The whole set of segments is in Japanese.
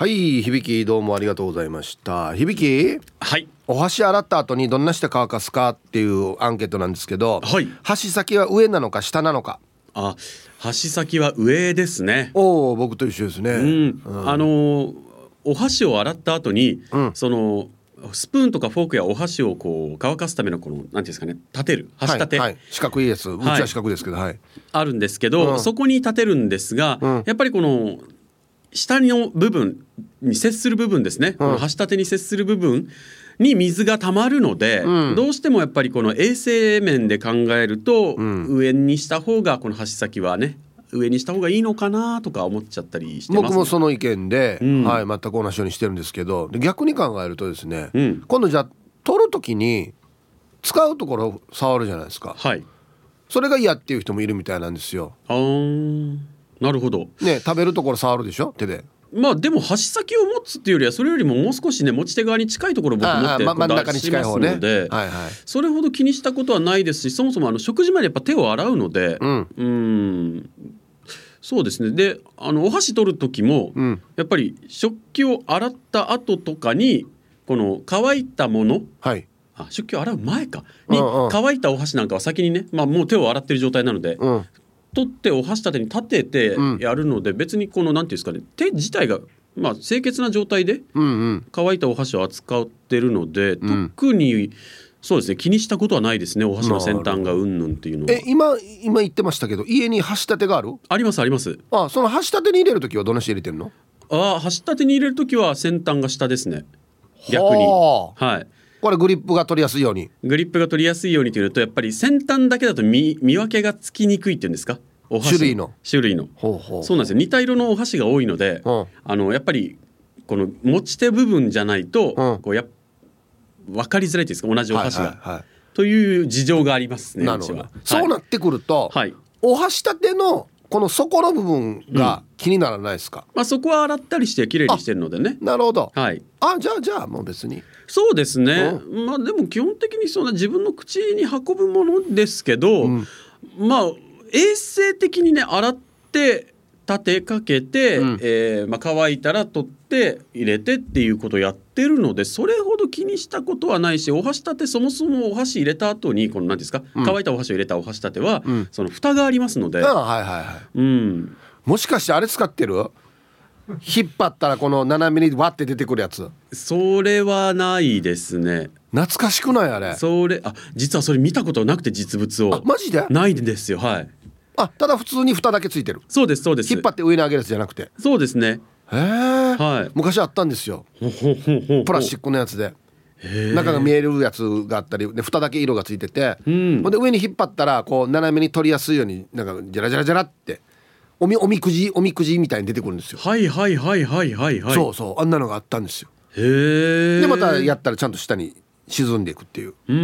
はい響きどうもありがとうございました。響きはい。お箸洗った後にどんなして乾かすかっていうアンケートなんですけど、はい。箸先は上なのか下なのか。あ箸先は上ですね。おお僕と一緒ですね、うん、あのーお箸を洗った後に、うん。そのスプーンとかフォークやお箸をこう乾かすためのこのなんていうんですかね立てる箸立て、はいはい、四角いやつ。うちは四角ですけどはい、あるんですけど、うん。そこに立てるんですが、うん。やっぱりこの下の部分に接する部分ですね、この箸立てに接する部分に水がたまるので、うん。どうしてもやっぱりこの衛生面で考えると、ん。上にした方がこの箸先はね上にした方がいいのかなとか思っちゃったりしてます、僕もその意見で、うん。はい、全く同じようにしてるんですけどで逆に考えるとですね、うん。今度じゃあ取る時に使うところを触るじゃないですか。はい。それが嫌っていう人もいるみたいなんですよ。なるほどね食べるところ触るでしょ？手で。まあでも箸先を持つっていうよりはそれよりももう少しね持ち手側に近いところを僕持あって真ん中に近い方ね。はいはい。それほど気にしたことはないですしそもそもあの食事前にやっぱ手を洗うのでうんうんそうですねであのお箸取る時も、うんやっぱり食器を洗った後とかにこの乾いたものはい。あ食器を洗う前かに乾いたお箸なんかは先にね、まあ、もう手を洗ってる状態なので、うん。取ってお箸立てに立ててうん。やるので、別にこのなんていうんですかね手自体がまあ清潔な状態でうんうん。乾いたお箸を扱ってるので、ん。特にそうですね気にしたことはないですねお箸の先端がうんぬんっていうのは。え今今言ってましたけど家に箸立てがある？ありますあります。あその箸立てに入れる時はどんなして入れてんの？ああ箸立てに入れる時は先端が下ですね。逆に。はあはいこれグリップが取りやすいように。グリップが取りやすいようにというのとやっぱり先端だけだと見見分けがつきにくいっていうんですか？お箸。種類の。種類の。そうなんですよ。似た色のお箸が多いので、うん。あのやっぱりこの持ち手部分じゃないと、うん。こうや分かりづらいっていうんですか？同じお箸が、はいはいはという事情がありますい。ねなるほど。は。そうなってくると、はい、お箸立てのこの底の部分が気にならないですか？まあ、そこは洗ったりしてきれいにしてるのでねなるほど。はいあじゃあじゃあもう別に。そうですね、まあでも基本的にそんな自分の口に運ぶものですけど、んまあ衛生的にね洗って立てかけて、うんえーまあ、乾いたら取って入れてっていうことをやってるのでそれほど気にしたことはないしお箸立てそもそもお箸入れた後にこの何ですか、うん乾いたお箸を入れたお箸立ては、うんその蓋がありますので、あはいはいはい。うん、もしかしてあれ使ってる？引っ張ったらこの7ミリわって出てくるやつ。それはないですね。懐かしくないあれ。それあ実はそれ見たことなくて実物をあマジで？ないんですよはいあただ普通に蓋だけついてる。そうですそうです。引っ張って上に上げるやつじゃなくて。そうですね。へえ。はい。昔あったんですよ。ほほほほプラスチックのやつで。中が見えるやつがあったりで蓋だけ色がついてて、うん。ほんで上に引っ張ったらこう斜めに取りやすいようになんかジャラジャラジャラっておみおみくじおみくじみたいに出てくるんですよ、はいはいはいはいはいはい。そうそう。あんなのがあったんですよ。へえ。でまたやったらちゃんと下に沈んでいくっていう。うんう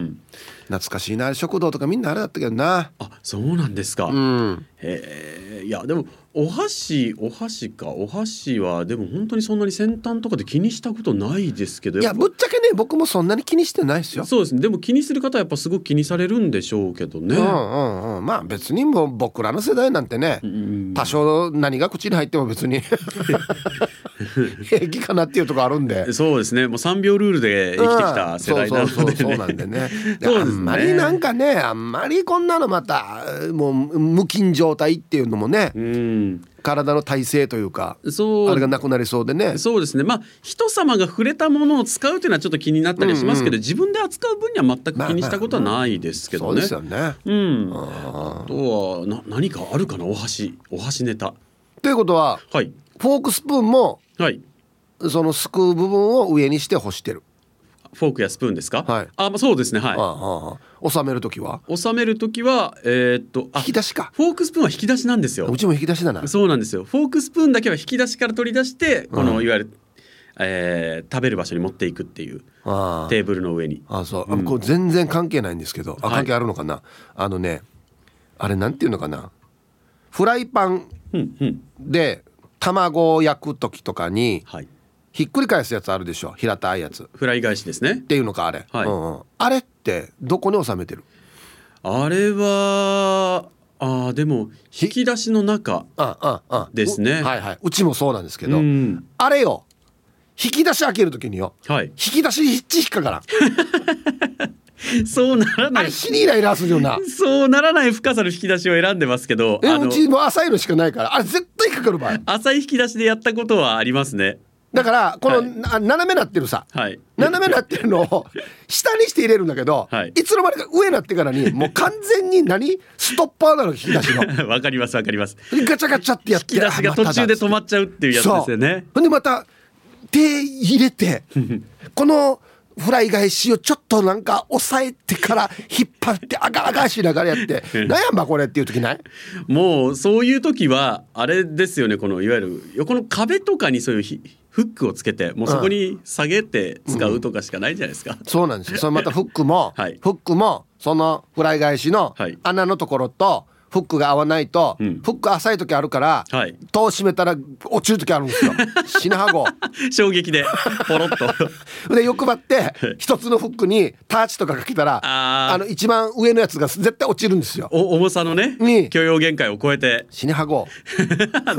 ん。懐かしいな食堂とかみんなあれだったけどな。あそうなんですか、うん。へえ。いやでもお箸お箸か。お箸はでも本当にそんなに先端とかで気にしたことないですけどいやぶっちゃけね僕もそんなに気にしてないですよ。そうです。ねでも気にする方はやっぱすごく気にされるんでしょうけどね、うんうんうん。まあ別にもう僕らの世代なんてね、うん多少何が口に入っても別に 平気かなっていうところあるんで。そうですね。もう3秒ルールで生きてきた世代なのでね。うんそうそうそうそうなんでね。でね。あんまりなんかねあんまりこんなのまたもう無菌状態っていうのもねうん体の体勢というかそう。あれがなくなりそうでね。そうですね。まあ人様が触れたものを使うというのはちょっと気になったりしますけど、自分で扱う分には全く気にしたことはないですけそうどね。ですよね。うん、あとはな何かあるかな？お箸。お箸ネタ。ということははい。フォークスプーンもはい。そのすくう部分を上にして干してる。フォークやスプーンですか？はい。あ、まあ、そうですねはい。ああ収める時は？収める時はえーっとあ引き出しか。フォークスプーンは引き出しなんですよ。うちも引き出しだな。そうなんですよ。フォークスプーンだけは引き出しから取り出してこの、うんいわゆる、えー食べる場所に持っていくっていうああ。テーブルの上に。あそう、あこう全然関係ないんですけどあはい。関係あるのかな、あのねあれなんていうのかな？フライパンうんうん。で卵を焼く時とかにはいひっくり返すやつあるでしょ。平たいやつ。っフライ返しですね。ていうのかあれ、はい。うんうん。あれってどこに収めてる？あれはああでも引き出しの中あああ。ですね。うはいはい。うちもそうなんですけうど、ん。あれよ。引き出し開けるときによ。はい。引き出しヒッチ引っかから。ん そうならあな。いそうならない深さの引き出しを選んでますけどえあのうちも浅いのしかないから。あれ絶対かかる場合。浅い引き出しでやったことはありますねだからこの、はいな斜めなってるさ。はい。斜めなってるのを 下にして入れるんだけど、はい。い、つの間にか上になってからに もう完全に何？ストッパーなの引き出しの。わかりますわかります。ガチャガチャってやって引き出しが途中で止まっっちゃうっていうやつですよね。ほんでまた手入れてこのフライ返しをちょっとなんか押さえてから引っ張ってあがあがしながらやって「なん。やんばこれ」っていう時ない？もうそういう時はあれですよねこのいわゆる横の壁とかにそういうひフックをつけてもうそこに下げて使うとかしかないじゃないですか、そうなんですよ。そのまたフックも、はい。フックもそのフライ返しのはい。穴のところとフックが合わないと、うん。フック浅い時あるから、はい。戸を閉めたら落ちる時あるんですよ。死ぬはご。衝撃でポロッと。で欲張って一つのフックにタッチとかかけたらあの一番上のやつが絶対落ちるんですよ。お重さのねに許容限界を超えて。死にはご。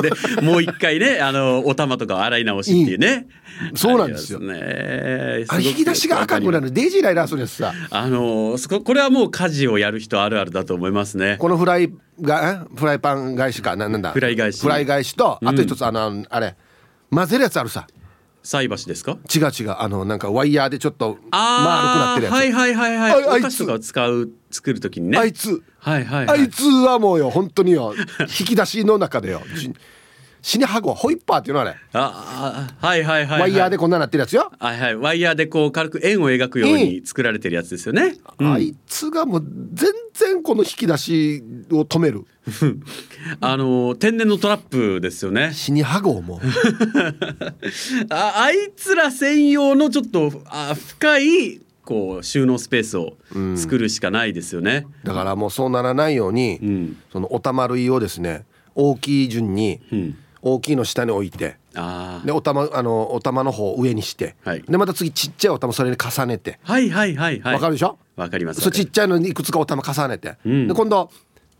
でもう一回ねあのお玉とかを洗い直しっていうね。そうなんですよ。ね。あれ引き出しが赤くなる。デイジーライラーするやつさあのこれはもう家事をやる人あるあるだと思いますね。このフライがえ？フライパン返しか？ななんだ？フライ返し。フライ返しとあと一つ、あのあれ混ぜるやつあるさ。菜箸ですか？違う違う。あのなんかワイヤーでちょっと丸くなあってるやつ、ーはいはいはいはい。ああいつ。と使う作るときにね。あいつ、はいはいはい。あいつはもうよ本当によ。引き出しの中でよ。し死にはごホイッパーっていうのあれ、ああはいはいはい、はい、ワイヤーでこんななってるやつよ、はいはい。ワイヤーでこう軽く円を描くように作られてるやつですよね、うん。あいつがもう全然この引き出しを止める。あの天然のトラップですよね。死にはごもう。ああいつら専用のちょっとあ深いこう収納スペースを作るしかないですよね。だからもうそうならないように、うん。そのお玉類をですね大きい順にうん、大きいの下に置いてあでお玉あのお玉の方を上にして、はい。でまた次ちっちゃいお玉それに重ねて。あはいはいはいはい。わ、かるでしょ？わかります。そうちっちゃいのにいくつかお玉重ねて、うん。で今度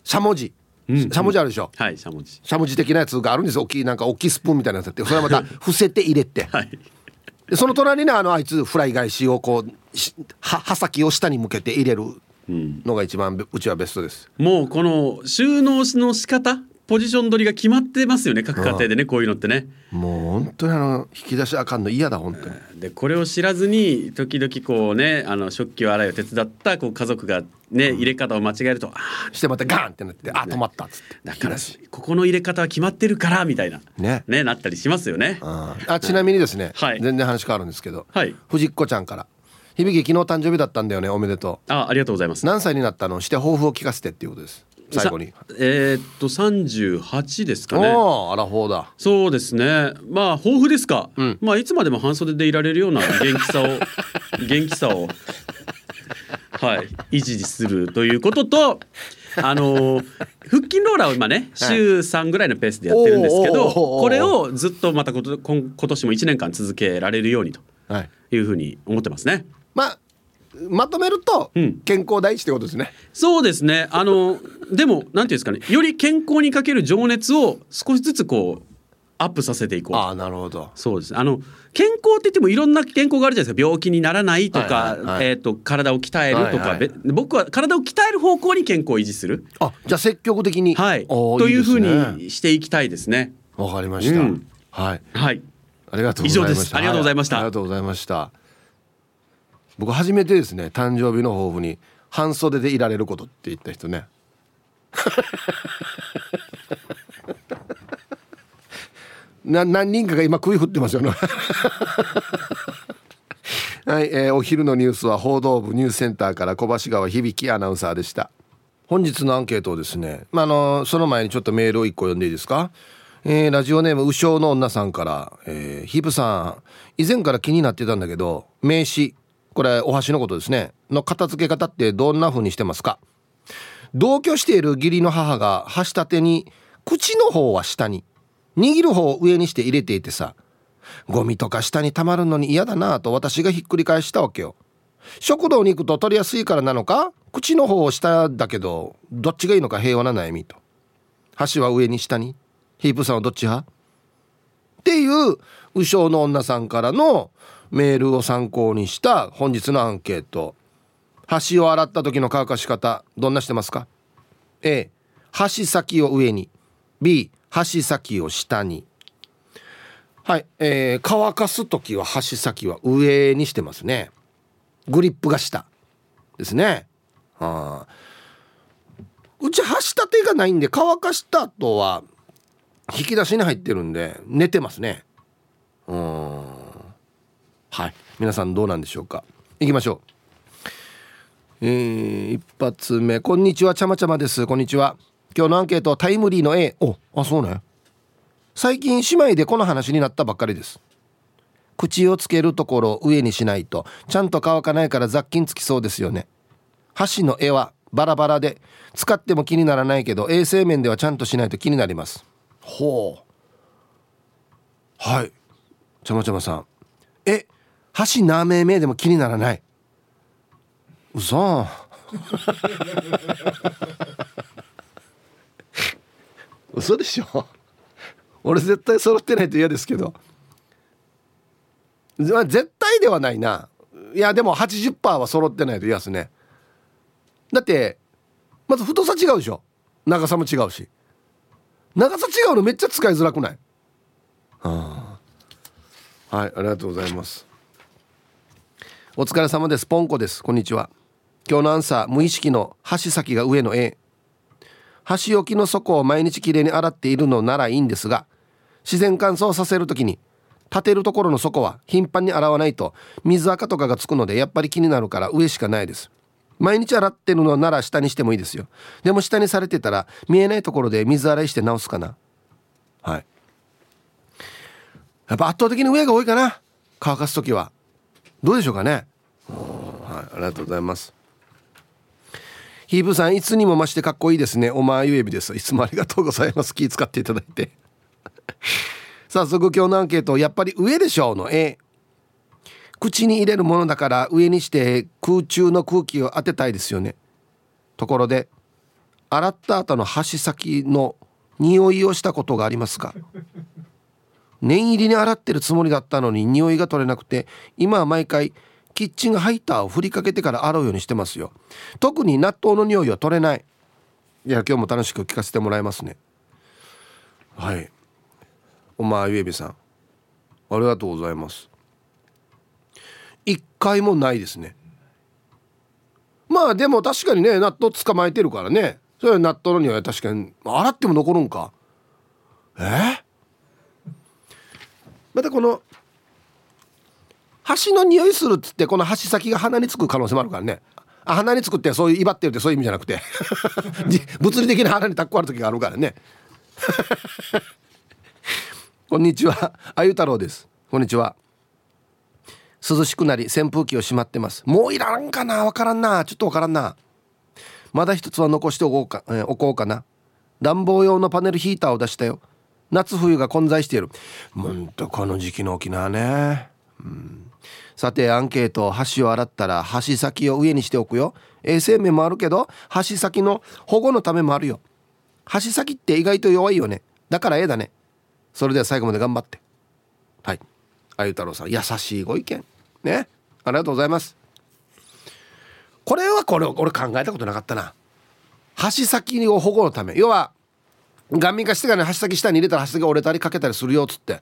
しゃもじ、うんしゃもじあるでしょ、はいしゃもじ。しゃもじ的なやつがあるんですよ。大きいなんか大きいスプーンみたいなやつあって。それはまた伏せて入れて。はい。でその隣にあのあいつフライ返しをこう刃先を下に向けて入れるうん、のが一番べうちはベストです。もうこの収納の仕方ポジション取りが決まってますよね各家庭でねこういうのってね。もう本当にあの引き出しあかんの嫌だ本当に。でこれを知らずに時々こうねあの食器を洗いを手伝ったこう家族がね入れ方を間違えるとあしてまたガーンってなってあ止まったっつって。だからここの入れ方は決まってるからみたいなね。ねなったりしますよね。ああちなみにですね、はい。全然話変わるんですけど、はい。藤子ちゃんから「響昨日誕生日だったんだよねおめでとあありがとうございます。う何歳になったの？して抱負を聞かせてっていうことです最後に、さえーっと38ですかね。おおアラフォーだ。そうですね。まあ豊富ですか、うん。まあいつまでも半袖でいられるような元気さを 元気さをはい維持するということとあのー腹筋ローラーを今ね週3ぐらいのペースでやってるんですけどこれをずっとまたこと今今年も1年間続けられるようにとはい。いうふうに思ってますね。まあまとめると、うん。健康第一ってことですね。そうですね。あのでもなんていうんですかね。より健康にかける情熱を少しずつこうアップさせていこう。とああなるほど。そうです。あの健康って言ってもいろんな健康があるじゃないですか。病気にならないとか、はいはいはい。えー、と体を鍛えるとか、はいはいべ僕は体を鍛える方向に健康を維持する、あじゃあ積極的に。はい、というふうにしていきたいですね。わかりました、うん。はい。はい、ありがとうございました。以上です。ありがとうございました。はありがとうございました僕初めてですね誕生日の抱負に半袖でいられることって言った人ね。な何人かが今首振ってますよね。はい、えーお昼のニュースは報道部ニュースセンターから小橋川響アナウンサーでした。本日のアンケートをですね、まあ、のその前にちょっとメールを1個読んでいいですか、えーラジオネーム右将の女さんから、えーヒープさん以前から気になってたんだけど名刺これお箸のことですね。の片付け方ってどんな風にしてますか？同居している義理の母が箸立てに口の方は下に握る方を上にして入れていてさゴミとか下に溜まるのに嫌だなぁと私がひっくり返したわけよ。食堂に行くと取りやすいからなのか口の方を下だけどどっちがいいのか平和な悩みと。箸は上に下に。ヒープさんはどっち派？っていう右将の女さんからのメールを参考にした本日のアンケート。箸を洗った時の乾かし方どんなしてますか？A 箸先を上に。B 箸先を下に。はい、えー、乾かす時は箸先は上にしてますね。グリップが下ですね。あうち箸立てがないんで乾かした後は引き出しに入ってるんで寝てますね。うん。はい。皆さんどうなんでしょうか？行きましょう。えー、一発目。こんにちは。ちゃまちゃまです。こんにちは。今日のアンケートタイムリーの A おあそうね最近姉妹でこの話になったばっかりです。口をつけるところを上にしないと。ちゃんと乾かないから雑菌つきそうですよね。箸の絵はバラバラで使っても気にならないけど衛生面ではちゃんとしないと気になります。ほう。はい。ちゃまちゃまさん。え箸なめめでも気にならない。嘘。嘘でしょ。俺絶対揃ってないと嫌ですけど。絶対ではないな。いやでも80%は揃ってないと嫌ですね。だってまず太さ違うでしょ。長さも違うし。長さ違うのめっちゃ使いづらくない？はあ。はいありがとうございます。お疲れ様です。ポンコです。こんにちは。今日のアンサー無意識の箸先が上の A 箸置きの底を毎日きれいに洗っているのならいいんですが自然乾燥させる時に立てるところの底は頻繁に洗わないと水垢とかがつくのでやっぱり気になるから上しかないです。毎日洗ってるのなら下にしてもいいですよ。でも下にされてたら見えないところで水洗いして直すかな。はい。やっぱ圧倒的に上が多いかな乾かす時は。どうでしょうかね。はいありがとうございます。ヒープさんいつにも増してかっこいいですね。お前ゆえびです。いつもありがとうございます。気使っていただいて。早速今日のアンケートやっぱり上でしょうの。A 口に入れるものだから上にして空中の空気を当てたいですよね。ところで洗った後の箸先の匂いをしたことがありますか？念入りに洗ってるつもりだったのに匂いが取れなくて今は毎回キッチンハイターを振りかけてから洗うようにしてますよ。特に納豆の匂いは取れない。いや今日も楽しく聞かせてもらいますね。はい。おまゆえびさん。ありがとうございます。一回もないですね。まあでも確かにね納豆捕まえてるからね。それは納豆の匂いは確かに洗っても残るんか。え？またこの箸の匂いするっつってこの箸先が鼻につく可能性もあるからね。あ鼻につくってそういう威張ってるってそういう意味じゃなくて。物理的な鼻にタッコある時があるからね。こんにちは。あゆ太郎です。こんにちは。涼しくなり扇風機をしまってます。もういらんかな？わからんな。ちょっとわからんな。まだ一つは残しておこうか、えー、おこうかな。暖房用のパネルヒーターを出したよ。夏冬が混在している。ほんとこの時期の沖縄ね。うんさてアンケート箸を洗ったら箸先を上にしておくよ。衛生面もあるけど箸先の保護のためもあるよ。箸先って意外と弱いよね。だからええだね。それでは最後まで頑張って。はい。あゆ太郎さん優しいご意見。ね。ありがとうございます。これはこれ俺考えたことなかったな。箸先を保護のため。要はガンミ化してからね箸先下に入れたら箸先折れたりかけたりするよっつって。へ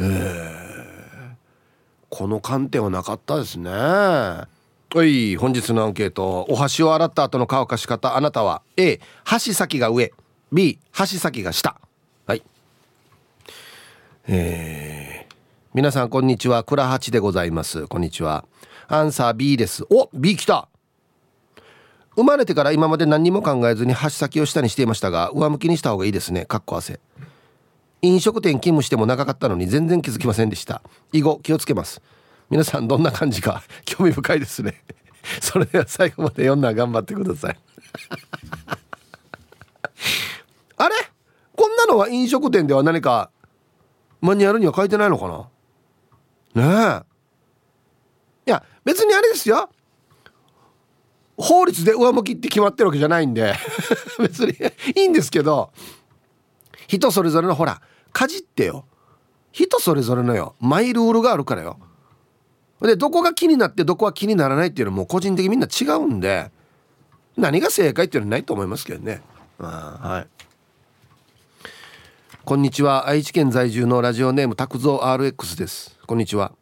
えこの観点はなかったですね。はい本日のアンケートお箸を洗った後の乾かし方あなたは A 箸先が上 B 箸先が下。はい。えー、皆さんこんにちは。倉八でございます。こんにちは。アンサー B です。お B 来た。生まれてから今まで何にも考えずに箸先を下にしていましたが上向きにした方がいいですね。かっこ汗。飲食店勤務しても長かったのに全然気づきませんでした。以後気をつけます。皆さんどんな感じか 興味深いですね。それでは最後まで読んだら頑張ってください。あれ？こんなのは飲食店では何かマニュアルには書いてないのかな？ねえ。いや別にあれですよ。法律で上向きって決まってるわけじゃないんで。別にいいんですけど。人それぞれのほらかじってよ。人それぞれのよ。マイルールがあるからよ。でどこが気になってどこは気にならないっていうのも個人的にみんな違うんで何が正解っていうのはないと思いますけどね。はい。こんにちは。愛知県在住のラジオネーム拓蔵 RX です。こんにちは。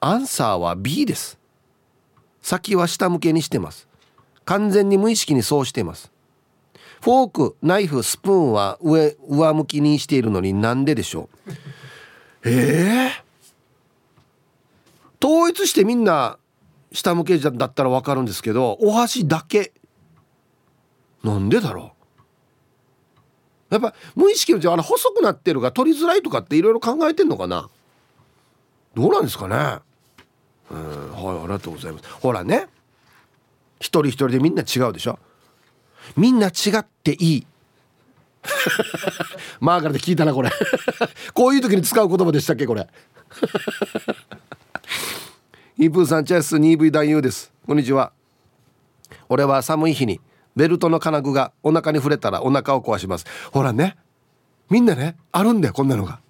アンサーは B です。先は下向けにしてます。完全に無意識にそうしていますフォークナイフスプーンは上上向きにしているのになんででしょう？ええー、統一してみんな下向けだったら分かるんですけどお箸だけ。なんでだろう？やっぱ無意識のうちあれ細くなってるが取りづらいとかっていろいろ考えてんのかな？どうなんですかね？うんはいありがとうございます。ほらね。一人一人でみんな違うでしょ？みんな違っていい。マーガレで聞いたなこれ。こういう時に使う言葉でしたっけこれ。イープーさんチャイス 2V 男優です。こんにちは。俺は寒い日にベルトの金具がお腹に触れたらお腹を壊します。ほらね。みんなねあるんだよこんなのが。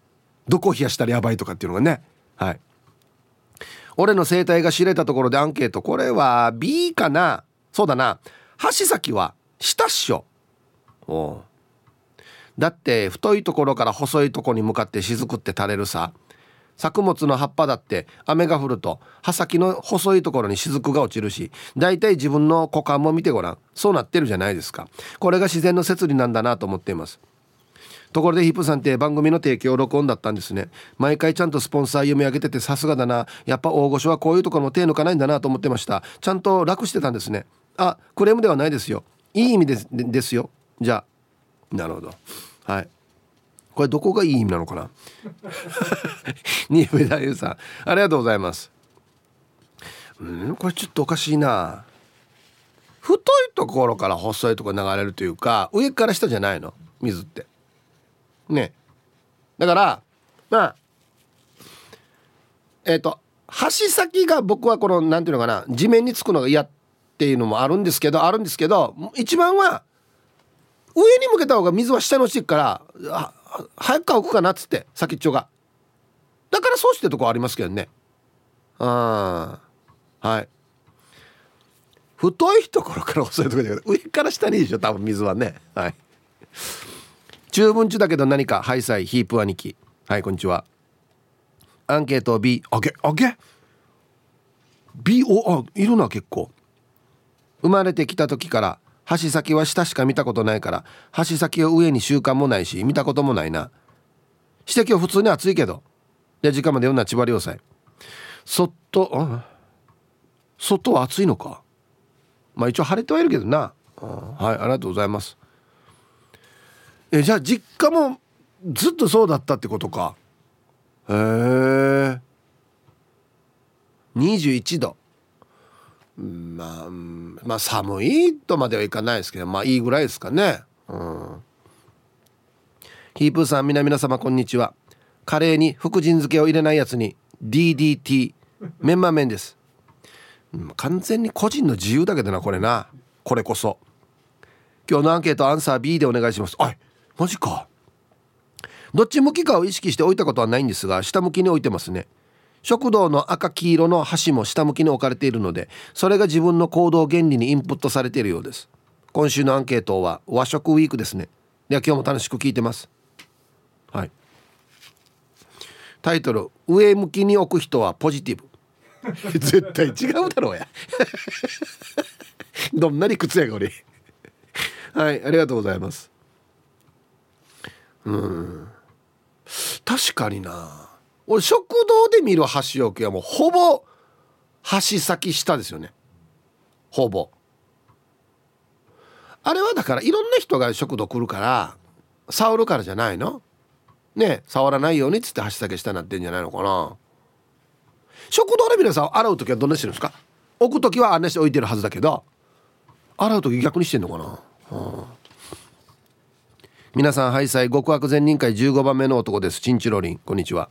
どこを冷やしたらやばいとかっていうのがね。はい。俺の生態が知れたところでアンケート。これは B かな。そうだな。箸先は下っしょ。おだって太いところから細いところに向かって雫って垂れるさ。作物の葉っぱだって雨が降ると葉先の細いところに雫が落ちるしだいたい自分の股間も見てごらん。そうなってるじゃないですか。これが自然の摂理なんだなと思っています。ところでヒップさんって番組の提供録音だったんですね。毎回ちゃんとスポンサー読み上げててさすがだな。やっぱ大御所はこういうところも手抜かないんだなと思ってました。ちゃんと楽してたんですね。あクレームではないですよ。いい意味ですですよ。じゃあなるほど。はい。これどこがいい意味なのかな？新上太夫さん。ありがとうございます。うんこれちょっとおかしいな。太いところから細いところ流れるというか上から下じゃないの？水って。ね。だからまあえっ、ー、と箸先が僕はこの何ていうのかな地面につくのが嫌っていうのもあるんですけどあるんですけど一番は上に向けた方が水は下に落ちてくから早く乾くかなっつって先っちょが。だからそうしてるとこありますけどね。あはい。太いところから細いところだけど上から下にでしょ多分水はね。はい。中文中だけど何かハイサイヒープ兄貴。はいこんにちは。アンケート B あげあげ？B おあいるな結構。生まれてきた時から箸先は下しか見たことないから箸先を上に習慣もないし見たこともないな。指摘は普通に暑いけどで時間まで読んだ千葉良斎そっと外は暑いのか。まあ一応晴れてはいるけどな。はいありがとうございます。えじゃあ実家もずっとそうだったってことか。へえ。21度。まあまあ寒いとまではいかないですけどまあいいぐらいですかね。うん。ヒープーさん皆々様こんにちは。カレーに福神漬けを入れないやつに DDT メンマ麺です、うん、完全に個人の自由だけどなこれな。これこそ。今日のアンケートアンサー B でお願いします。あいマジか。どっち向きかを意識して置いたことはないんですが下向きに置いてますね。食堂の赤黄色の箸も下向きに置かれているのでそれが自分の行動原理にインプットされているようです。今週のアンケートは和食ウィークですね。では今日も楽しく聞いてます。はい。タイトル上向きに置く人はポジティブ。絶対違うだろうや。どんな理屈やが俺はいありがとうございます。うん。確かにな。俺食堂で見る箸置きはもうほぼ箸先下ですよね。ほぼ。あれはだからいろんな人が食堂来るから触るからじゃないの？ね触らないようにっつって箸先下になってんじゃないのかな？食堂で皆さん洗う時はどんなしてるんですか？置く時はあんなして置いてるはずだけど洗う時逆にしてんのかな、うん。皆さんハイサイ極悪善人会15番目の男です。チンチロリンこんにちは。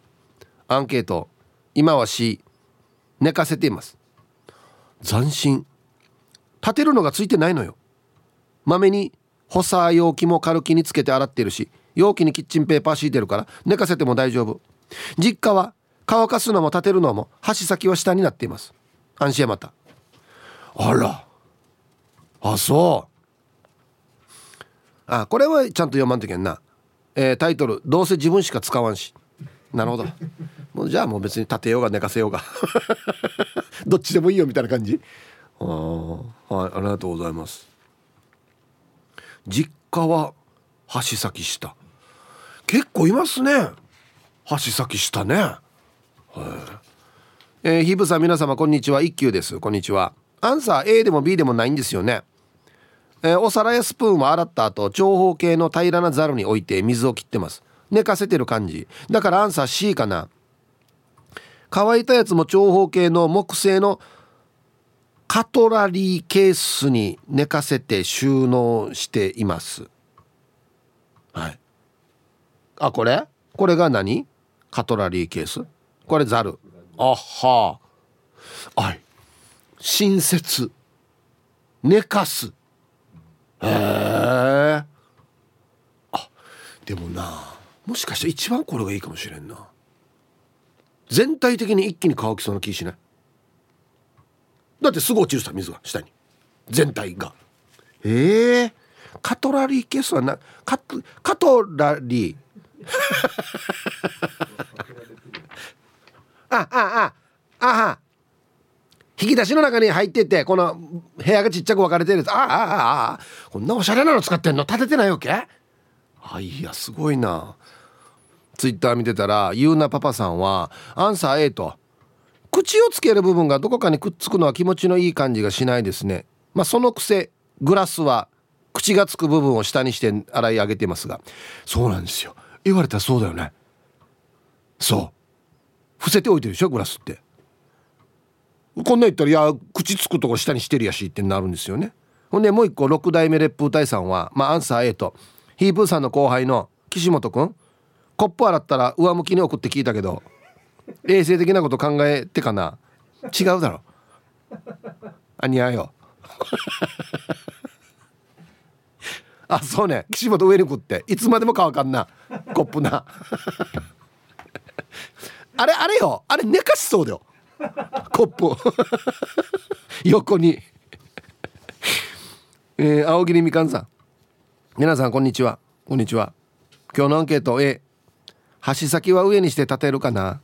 アンケート。今は C 寝かせています。斬新。立てるのがついてないのよ。まめに補佐容器も軽気につけて洗ってるし容器にキッチンペーパー敷いてるから寝かせても大丈夫。実家は乾かすのも立てるのも箸先は下になっています。安心やまた。あら。あそう。あこれはちゃんと読まんといけんな、えー、タイトル「どうせ自分しか使わんし」なるほど。もうじゃあもう別に立てようが寝かせようが。どっちでもいいよみたいな感じ？ああはいありがとうございます。実家は箸先下。結構いますね。箸先下ね。はい。えー、ヒブさん皆様こんにちは。一休です。こんにちは。アンサー A でも B でもないんですよね。えー、お皿やスプーンは洗った後長方形の平らなざるに置いて水を切ってます。寝かせてる感じ。だからアンサー C かな。乾いたやつも長方形の木製のカトラリーケースに寝かせて収納しています。はい。あこれ？これが何？カトラリーケース？これザル。あははい。新設。寝かす。へえあでもなあもしかして一番これがいいかもしれんな。全体的に一気に乾きそうな気しない？だってすぐ落ちるさ水が下に。全体が。ええ。ー、カトラリーケースはなカカトラリー。あ ああ。ああ引き出しの中に入っててこの部屋がちっちゃく分かれてるやつ。あああああ。こんなおしゃれなの使ってんの？立ててないわけ？あいやすごいな。ツイッター見てたらゆうなパパさんはアンサー A と。口をつける部分がどこかにくっつくのは気持ちのいい感じがしないですね。まあそのくせグラスは口がつく部分を下にして洗い上げてますが。そうなんですよ。言われたらそうだよね。そう。伏せておいてるでしょグラスって。こんな言ったらいや口つくとこ下にしてるやしってなるんですよね。ほんでもう一個6代目烈風隊さんはまあアンサー A と。ヒープーさんの後輩の岸本くんコップ洗ったら上向きに置くって聞いたけど衛生的なこと考えてかな。違うだろ。あ似合うよ。あそうね。岸本上に食っていつまでも乾かんな。コップな。あれあれよ。あれ寝かしそうだよ。コップ 横に。えー、青桐みかんさん。皆さんこんにちは。こんにちは。今日のアンケート A 箸先は上にして立てるかな。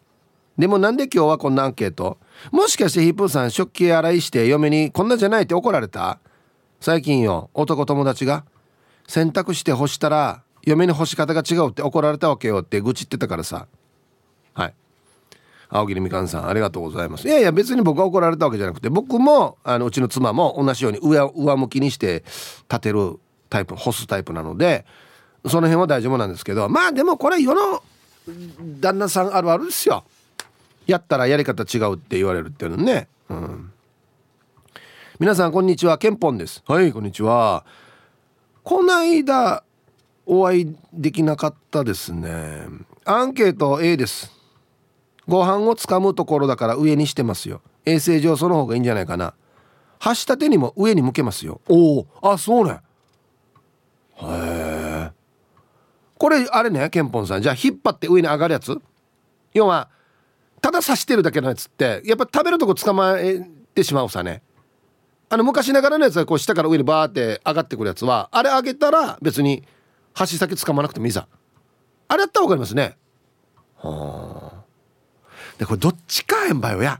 でもなんで今日はこんなアンケート？もしかしてヒップーさん食器洗いして嫁にこんなじゃないって怒られた？最近よ男友達が洗濯して干したら嫁に干し方が違うって怒られたわけよって愚痴ってたからさ。はい。青桐みかんさんありがとうございます。いやいや別に僕は怒られたわけじゃなくて僕もあのうちの妻も同じように上上向きにして立てるタイプ干すタイプなのでその辺は大丈夫なんですけどまあでもこれ世の旦那さんあるあるですよ。やったらやり方違うって言われるっていうのね。うん。皆さんこんにちは。ケンポンです。はいこんにちは。こないだお会いできなかったですね。アンケート A です。ご飯をつかむところだから上にしてますよ。衛生上その方がいいんじゃないかな。箸立てにも上に向けますよ。おおあそうね。へえこれあれねケンポンさん。じゃあ引っ張って上に上がるやつ。要はただ刺してるだけのやつってやっぱ食べるとこ捕まえてしまうさね。あの昔ながらのやつはこう下から上にバーって上がってくるやつはあれ上げたら別に箸先掴まなくてもいいさ。あれやったら分かりますね。はあ。でこれどっちかやんばよや。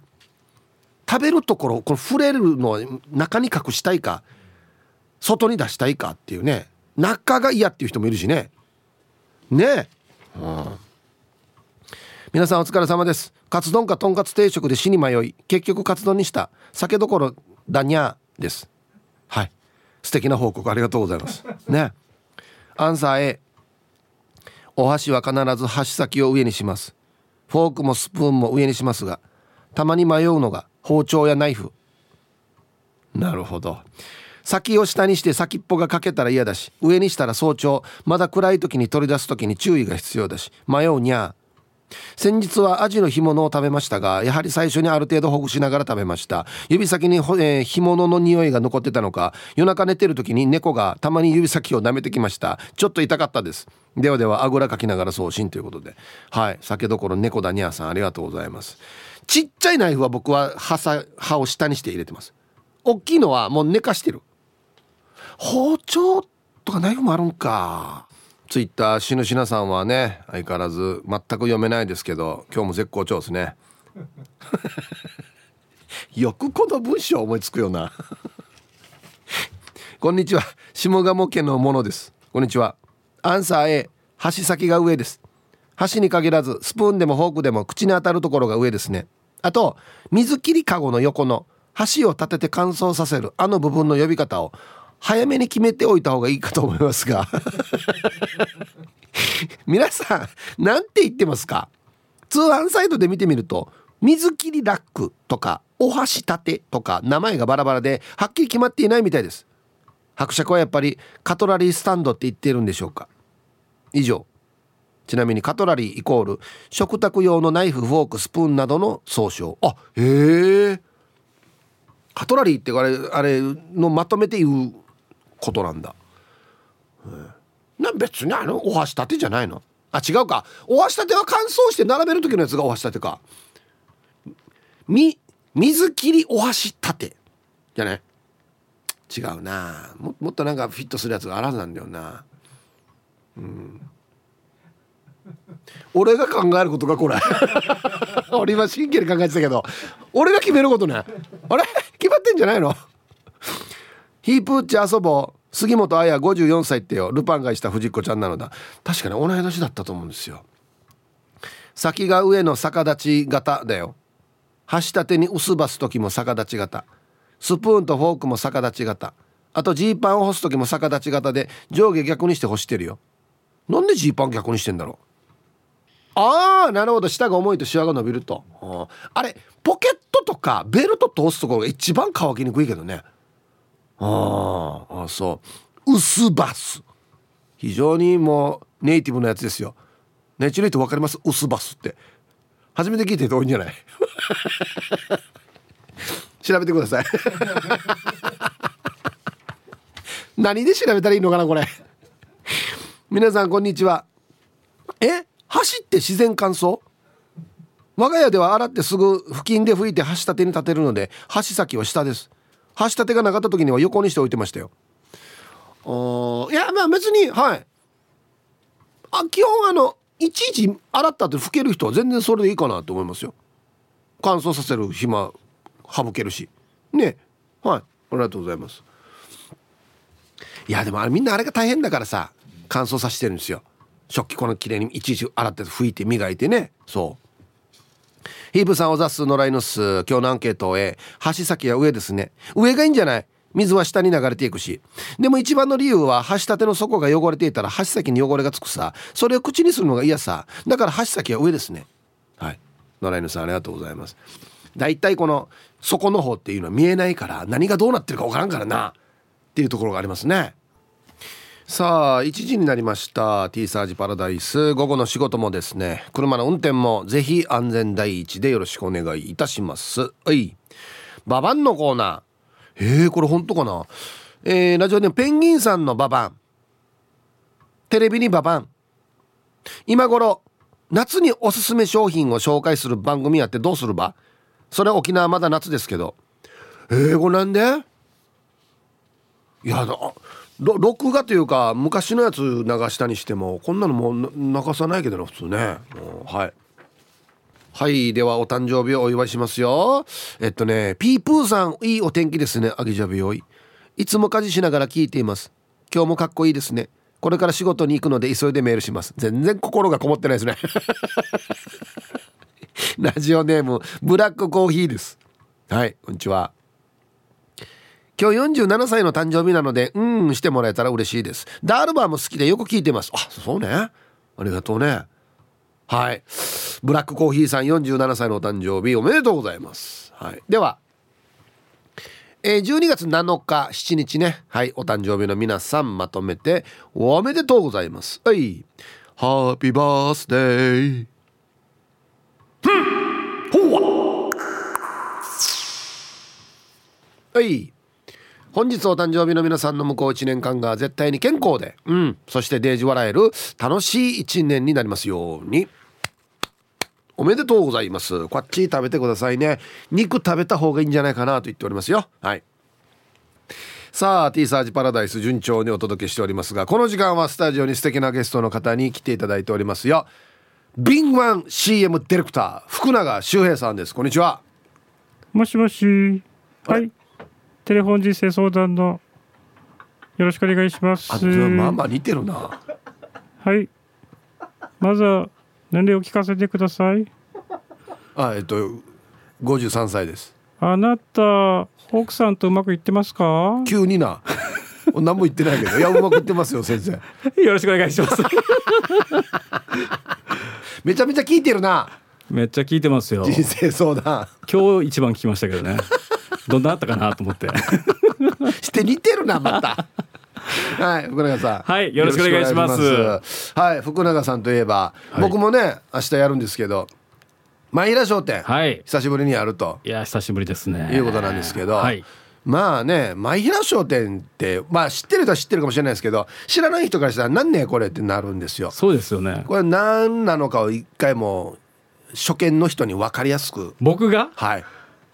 食べるところこれ触れるのを中に隠したいか外に出したいかっていうね。中が嫌っていう人もいるしね。ねえ、うん、皆さんお疲れ様です。カツ丼かとんかつ定食で死に迷い結局カツ丼にした。酒どころだにゃです。はい。素敵な報告ありがとうございます。ね。アンサー A お箸は必ず箸先を上にします。フォークもスプーンも上にしますがたまに迷うのが包丁やナイフ。なるほど先を下にして先っぽが欠けたら嫌だし上にしたら早朝まだ暗い時に取り出す時に注意が必要だし迷うにゃ先日はアジの干物を食べましたがやはり最初にある程度ほぐしながら食べました。指先に、えー、干物の匂いが残ってたのか夜中寝てる時に猫がたまに指先を舐めてきました。ちょっと痛かったです。ではではあぐらかきながら送信ということで。はい。酒どころ猫だにゃさんありがとうございます。ちっちゃいナイフは僕は刃刃を下にして入れてます。大きいのはもう寝かしてる。包丁とかナイフもあるんか。ツイッターしぬしなさんはね相変わらず全く読めないですけど今日も絶好調ですね。よくこの文章思いつくよな。こんにちは。下鴨家のものです。こんにちは。アンサー A 箸先が上です。箸に限らずスプーンでもフォークでも口に当たるところが上ですね。あと水切りかごの横の箸を立てて乾燥させるあの部分の呼び方を早めに決めておいた方がいいかと思いますが。皆さん何て言ってますか？通販サイトで見てみると水切りラックとかお箸立てとか名前がバラバラではっきり決まっていないみたいです。伯爵はやっぱりカトラリースタンドって言ってるんでしょうか？以上。ちなみにカトラリーイコール食卓用のナイフフォークスプーンなどの総称。あへえカトラリーってあれあれのまとめて言うことなんだ、うんな別にあのお箸立てじゃないの？あ違うか。お箸立ては乾燥して並べる時のやつがお箸立てか。み水切りお箸立て。じゃね違うな。ももっとなんかフィットするやつがあらずなんだよな。うん。俺が考えることかこれ。俺今真剣に考えてたけど。俺が決めることね。あれ？決まってんじゃないの？ヒープーチ遊ぼう。杉本彩54歳ってよ。ルパンがした藤子ちゃんなのだ。確かに同い年だったと思うんですよ。先が上の逆立ち型だよ。箸立てに薄ばす時も逆立ち型。スプーンとフォークも逆立ち型。あとジーパンを干す時も逆立ち型で上下逆にして干してるよ。なんでジーパン逆にしてんだろう。ああなるほど。下が重いとシワが伸びると。あれポケットとかベルト通すところが一番乾きにくいけどね。ああそう。薄バス。非常にもうネイティブなやつですよ。ネチュレート分かります？薄バスって。初めて聞いてる人多いんじゃない？調べてください。何で調べたらいいのかなこれ。皆さんこんにちは。え？走って自然乾燥？我が家では洗ってすぐ布巾で拭いて箸立てに立てるので箸先は下です。箸立てがなかった時には横にしておいてましたよ。いやまあ別にはい。あ基本あのいちいち洗った後拭ける人は全然それでいいかなと思いますよ。乾燥させる暇省けるし。ね。はい。ありがとうございます。いやでもあれみんなあれが大変だからさ乾燥させてるんですよ。食器この綺麗にいちいち洗って拭いて磨いてね。そう。ヒープさんおざす野良犬っす今日のアンケートへ。箸先は上ですね。上がいいんじゃない？水は下に流れていくし。でも一番の理由は箸立の底が汚れていたら箸先に汚れがつくさ。それを口にするのが嫌さ。だから箸先は上ですね。はい。野良犬さんありがとうございます。だいたいこの底の方っていうのは見えないから何がどうなってるかわからんからな。っていうところがありますね。さあ1時になりました。T サージパラダイス。午後の仕事もですね車の運転もぜひ安全第一でよろしくお願いいたします。はい。ババンのコーナー。えー、これ本当かな？えー、ラジオネームペンギンさんのババン。テレビにババン。今頃夏におすすめ商品を紹介する番組やってどうするば？それ沖縄まだ夏ですけど。英語なんで？いやだ録画というか昔のやつ流したにしてもこんなのもう流さないけどな普通ね。はい。はいではお誕生日をお祝いしますよ。えっとねピープーさんいいお天気ですねあげじゃびよい。いつも家事しながら聞いています。今日もかっこいいですね。これから仕事に行くので急いでメールします。全然心がこもってないですね。ラジオネームブラックコーヒーです。はいこんにちは。今日47歳の誕生日なので、うん、してもらえたら嬉しいです。ダールバーも好きでよく聞いてます。あ、そうね。ありがとうね。はい。ブラックコーヒーさん47歳のお誕生日おめでとうございます。はい。では、えー、12月7日、7日ね。はい。お誕生日の皆さんまとめておめでとうございます。はい。ハッピーバースデー。ふんほわはい。本日お誕生日の皆さんの向こう1年間が絶対に健康で、うん、そしてデージ笑える楽しい1年になりますように。おめでとうございます。こっち食べてくださいね。肉食べた方がいいんじゃないかなと言っておりますよ。はい。さあ T サージパラダイス順調にお届けしておりますがこの時間はスタジオに素敵なゲストの方に来ていただいておりますよ。敏腕 CM ディレクター福永周平さんです。こんにちは。もしもし。はい。テレフォン人生相談のよろしくお願いします。あまあまあ似てるな。はい。まずは年齢を聞かせてください。あえっと53歳です。あなた奥さんとうまくいってますか？急にな。何も言ってないけど。いやうまくいってますよ先生。よろしくお願いします。めちゃめちゃ聞いてるな。めっちゃ聞いてますよ。人生相談。今日一番聞きましたけどねどんなあったかなと思って。して似てるなまた。はい福永さん。はいよろしくお願いします。はい福永さんといえば、はい、僕もね明日やるんですけど前平商店、はい、久しぶりにやると。いや久しぶりですね。いうことなんですけど、はい、まあね前平商店ってまあ知ってる人は知ってるかもしれないですけど知らない人からしたら何ねこれってなるんですよ。そうですよね。これ何なのかを一回も初見の人に分かりやすく。僕が？はい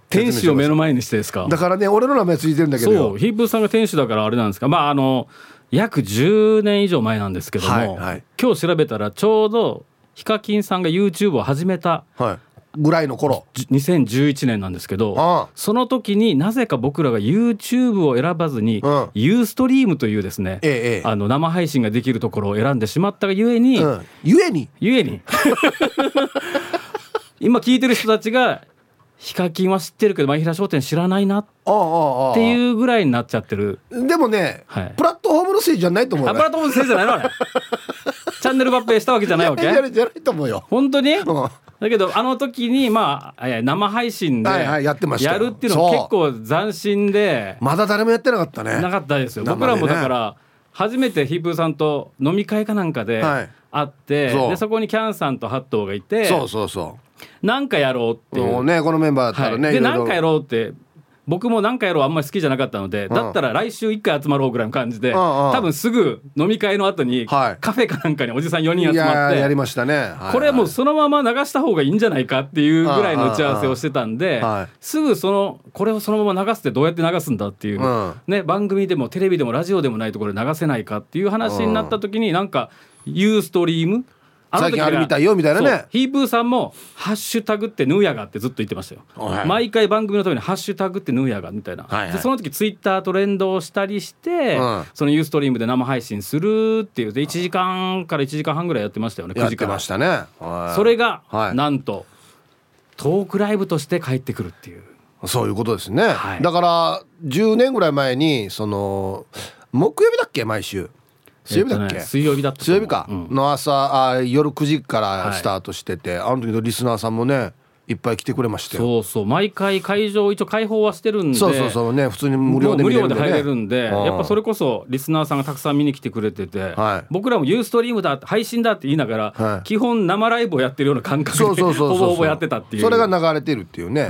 天使を目の前にしてですか？だからね俺の名前ついてるんだけどそうヒープーさんが天使だからあれなんですか？まああの約10年以上前なんですけども、はいはい、今日調べたらちょうどヒカキンさんが YouTube を始めた、はい、ぐらいの頃。2011年なんですけどその時になぜか僕らが YouTube を選ばずに、うん、ユーストリームというですね、ええ、あの生配信ができるところを選んでしまったがゆえに、うん、ゆえにゆえに。今聞いてる人たちがヒカキンは知ってるけど前平商店知らないなっていうぐらいになっちゃってる。でもね、はい、プラットフォームのせいじゃないと思う、ね、プラットフォームのせいじゃないの？あれ。チャンネル合併したわけじゃないわけ？じゃないと思うよ。本当に、うん、だけどあの時にまあ生配信でやるっていうの結構斬新でまだ誰もやってなかったね。なかったですよ、ね、僕らもだから初めてヒープーさんと飲み会かなんかで会って、はい、でそこにキャンさんとハットがいてそうそうそうなんかやろうっていう。ねこのメンバーだったらね、はい、でなんかやろうって僕も何かやろうあんまり好きじゃなかったので、だったら来週1回集まろうぐらいの感じで、多分すぐ飲み会の後にカフェかなんかにおじさん4人集まってやりましたね、これもうそのまま流した方がいいんじゃないかっていうぐらいの打ち合わせをしてたんで、すぐそのこれをそのまま流すってどうやって流すんだっていう、ね、番組でもテレビでもラジオでもないところで流せないかっていう話になった時になんかユーストリーム最近あるみたいよみたいなね。ヒープーさんも「ハッシュタグってヌーヤガ」ってずっと言ってましたよ、はい、毎回番組のために「ハッシュタグってヌーヤガ」みたいな、はいはい、でその時ツイッタートレンドをしたりして、うん、そのユーストリームで生配信するっていう。で1時間から1時間半ぐらいやってましたよね9時からましたね、それが、はい、なんとトークライブとして帰ってくるっていう。そういうことですね、はい、だから10年ぐらい前にその木曜日だっけ毎週水曜日だっけ、水曜日だった水曜日か、の朝あ夜9時からスタートしてて、あの時のリスナーさんもねいっぱい来てくれましたそうそう。毎回会場一応開放はしてるんで。そうそうそう。ね普通に無料で、ね、無料で入れるんで、やっぱそれこそリスナーさんがたくさん見に来てくれてて、はい、僕らもユーストリームだ配信だって言いながら、はい、基本生ライブをやってるような感覚でほぼほぼやってたっていう。それが流れてるっていうね。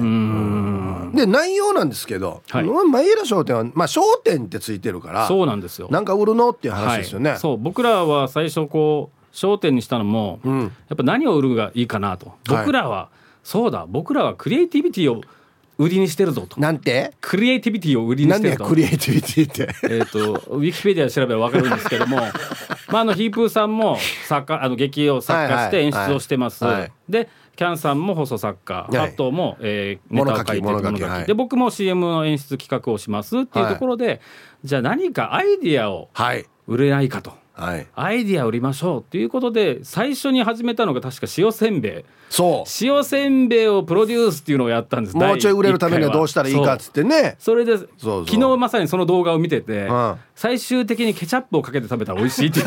で内容なんですけど、はい、前浦商店はまあ商店ってついてるからそうなんですよ。なんか売るのっていう話ですよね、そう。僕らは最初こう商店にしたのも、うん、やっぱ何を売るがいいかなと。僕らは、そうだ僕らはクリエイティビティを売りにしてるぞと。なんて？クリエイティビティを売りにしてると。クリエイティビティって？えっと、ウィキペディア調べばわかるんですけども、まあ、あの、ヒープーさんも作家、あの、劇を作家して演出をしてます。はい。はい、で、キャンさんも放送作家、はい、あとも、えー、ネタを書いてる物書き、はい、で僕も CM の演出企画をしますっていうところで、はい、じゃあ何かアイディアを売れないかと。はい、アイディア売りましょうっていうことで最初に始めたのが確か塩せんべいそう。塩せんべいをプロデュースっていうのをやったんです。もうちょい売れるためにはどうしたらいいかっつってね。それで昨日まさにその動画を見てて、うん、最終的にケチャップをかけて食べたら美味しいっていう。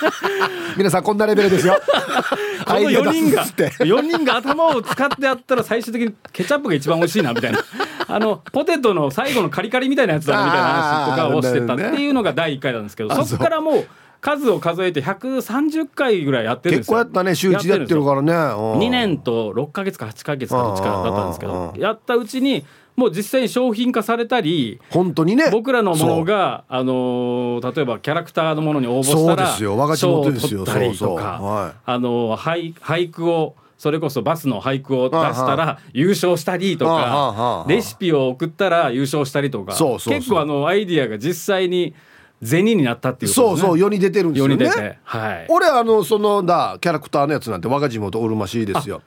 皆さんこんなレベルですよ。この4人が4人が頭を使ってやったら最終的にケチャップが一番美味しいなみたいな。あのポテトの最後のカリカリみたいなやつだなみたいな話とかをしてたっていうのが第1回なんですけどそこからもう数を数えて130回ぐらいやってるんですよ。結構やったね週一でやってるからね。2年と6か月か8か月かどっちかだったんですけどやったうちにもう実際に商品化されたり本当にね。僕らのものがあのー例えばキャラクターのものに応募したらそうですよ。我が地賞を元ですよ。取ったりとかはい。あのー俳俳句をそれこそバスの俳句を出したら優勝したりとかレシピを送ったら優勝したりとか。そうそうそう。結構あのアイディアが実際に銭になったっていうそうそうよ世に出てるんですよね。はい。俺あのそのだキャラクターのやつなんて我が地元うるま市ですよ。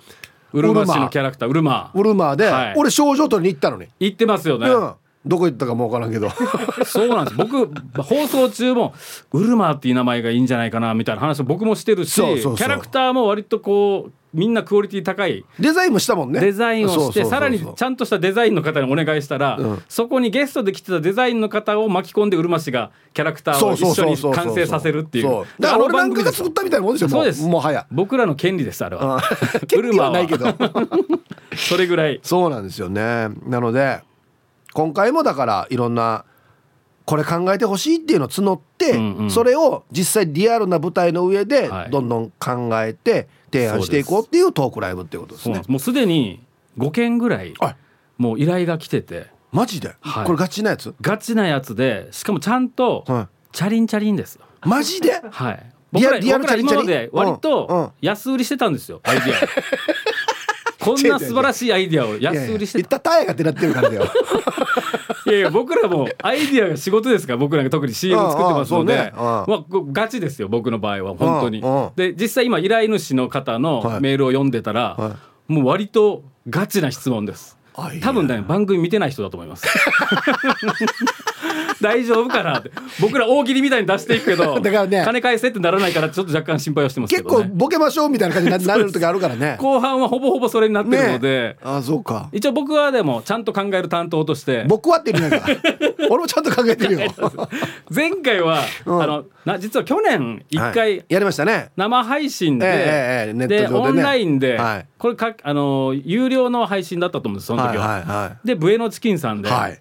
うるま市のキャラクターうるまウルマーで、はい。俺賞状取りに行ったのに、言ってますよね、うん。どこ行ったかもわからんけど。そうなんです。僕放送中もウルマーっていう名前がいいんじゃないかなみたいな話を僕もしてるしそうそう。キャラクターも割とこうみんなクオリティ高いデザインもしたもんね。デザインをしてさらにちゃんとしたデザインの方にお願いしたら、うん。そこにゲストで来てたデザインの方を巻き込んでうるま市がキャラクターを一緒に完成させるっていう。だから俺なんかが作ったみたいなもんですよそうです。もはや。僕らの権利ですあれは。権利は。ないけど。それぐらい。そうなんですよね。なので今回もだからいろんなこれ考えてほしいっていうのを募って、うんうん。それを実際リアルな舞台の上ではい。どんどん考えて提案していこうっていうトークライブっていうことですね。もうすでに5件ぐらいあもう依頼が来てて。マジで、はい。これガチなやつ？ガチなやつでしかもちゃんとはチャリンチャリンですよ。マジで？はい。僕らリアルチャリンチャリン？今まで割と安売りしてたんですよアイディア。を こんな素晴らしいアイディアを安売りしていったタイヤがってなってるからだよ。いやいや僕らもアイディアが仕事ですか？ら僕らが特に CM 作ってますので。ね。うん。まあこガチですよ僕の場合は本当に。で実際今依頼主の方はい。のメールを読んでたら、はもう割とガチな質問です。多分ね番組見てない人だと思います 大丈夫かなって。僕ら大喜利みたいに出していくけどだからね。金返せってならないからちょっと若干心配はしてますけ結ど、ね、構ボケましょうみたいな感じにななる時あるからね。後半はほぼほぼそれになってるので、あそうか。一応僕はでもちゃんと考える担当として。僕はって言うなんか 俺もちゃんと考えてるよ。前回は、うん。あのな実は去年一回、はい。やりましたね。生配信で,、ええええネット上でね。オンラインで、はい。これかあの有料の配信だったと思うんですその時は。はいはいはでブエノチキンさんではい。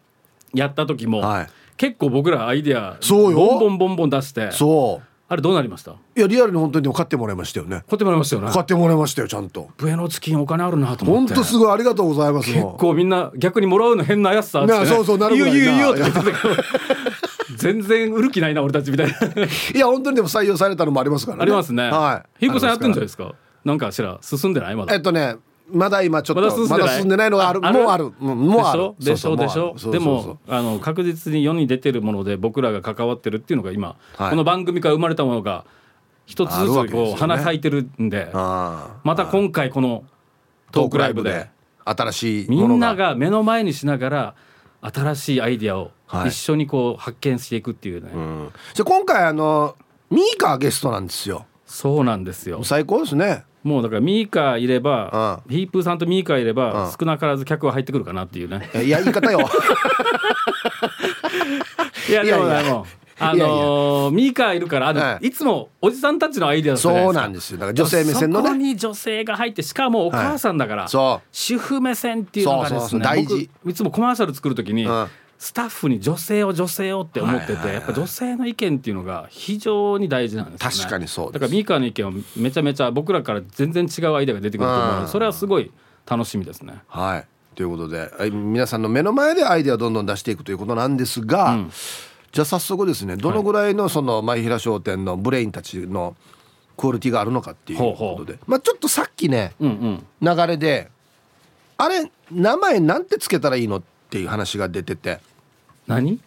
やった時も、はい結構僕らアイディアそうよ。ボンボンボンボン出してそあれどうなりました？ういやリアルに本当に買ってもらいましたよね。買ってもらいましたよね。買ってもらいましたよちゃんと。ブエノチキンお金あるなと思って。本当すごいありがとうございます結構みんな逆にもらうの変なやつさっつって、ね。そうそうなるいいぐらいなよいいよいいよって言ってたけど。全然売る気ないな俺たちみたいな。いや本当にでも採用されたのもありますからね。ありますね。はい。ヒープさんやってんじゃないいですか？なんかしら進んでない？まだ。えっとねまだ今ちょっとまだ進んでない。のがある。もうある。うんもうある。でしょ？でしょ？でしょでもあの確実に世に出てるもので僕らが関わってるっていうのが今、はい。この番組から生まれたものが一つずつこう花咲いてるんで、また今回このトークライブで新しいみんなが目の前にしながら新しいアイディアをはい。一緒にこう発見していくっていうね、うん。じゃあ今回あのミーカーゲストなんですよ。そうなんですよ。最高ですねもうだからミーカーいれば、うヒープーさんとミーカーいれば、うん。少なからず客は入ってくるかなっていうね。いや言い方よ。いやでもでもあのーミーカーいるからあの、はい。い、つもおじさんたちのアイデアそうなんですよ。だから女性目線のそこねに女性が入ってしかもお母さんだから、そう主婦目線っていうのがですねそうそうそう大事。僕いつもコマーシャル作る時に、うんスタッフに女性を女性をって思ってて、やっぱ女性の意見っていうのが非常に大事なんですよね。確かにそうだからミーカーの意見はめちゃめちゃ僕らから全然違うアイデアが出てくると思うのうん。でそれはすごい楽しみですね。はい。ということではい皆さんの目の前でアイデアをどんどん出していくということなんですが、うん。じゃあ早速ですねどのぐらいのその前平商店のブレインたちのクオリティがあるのかっていうことで。まあちょっとさっきねうんうん。流れであれ名前なんてつけたらいいのっていう話が出てて。何？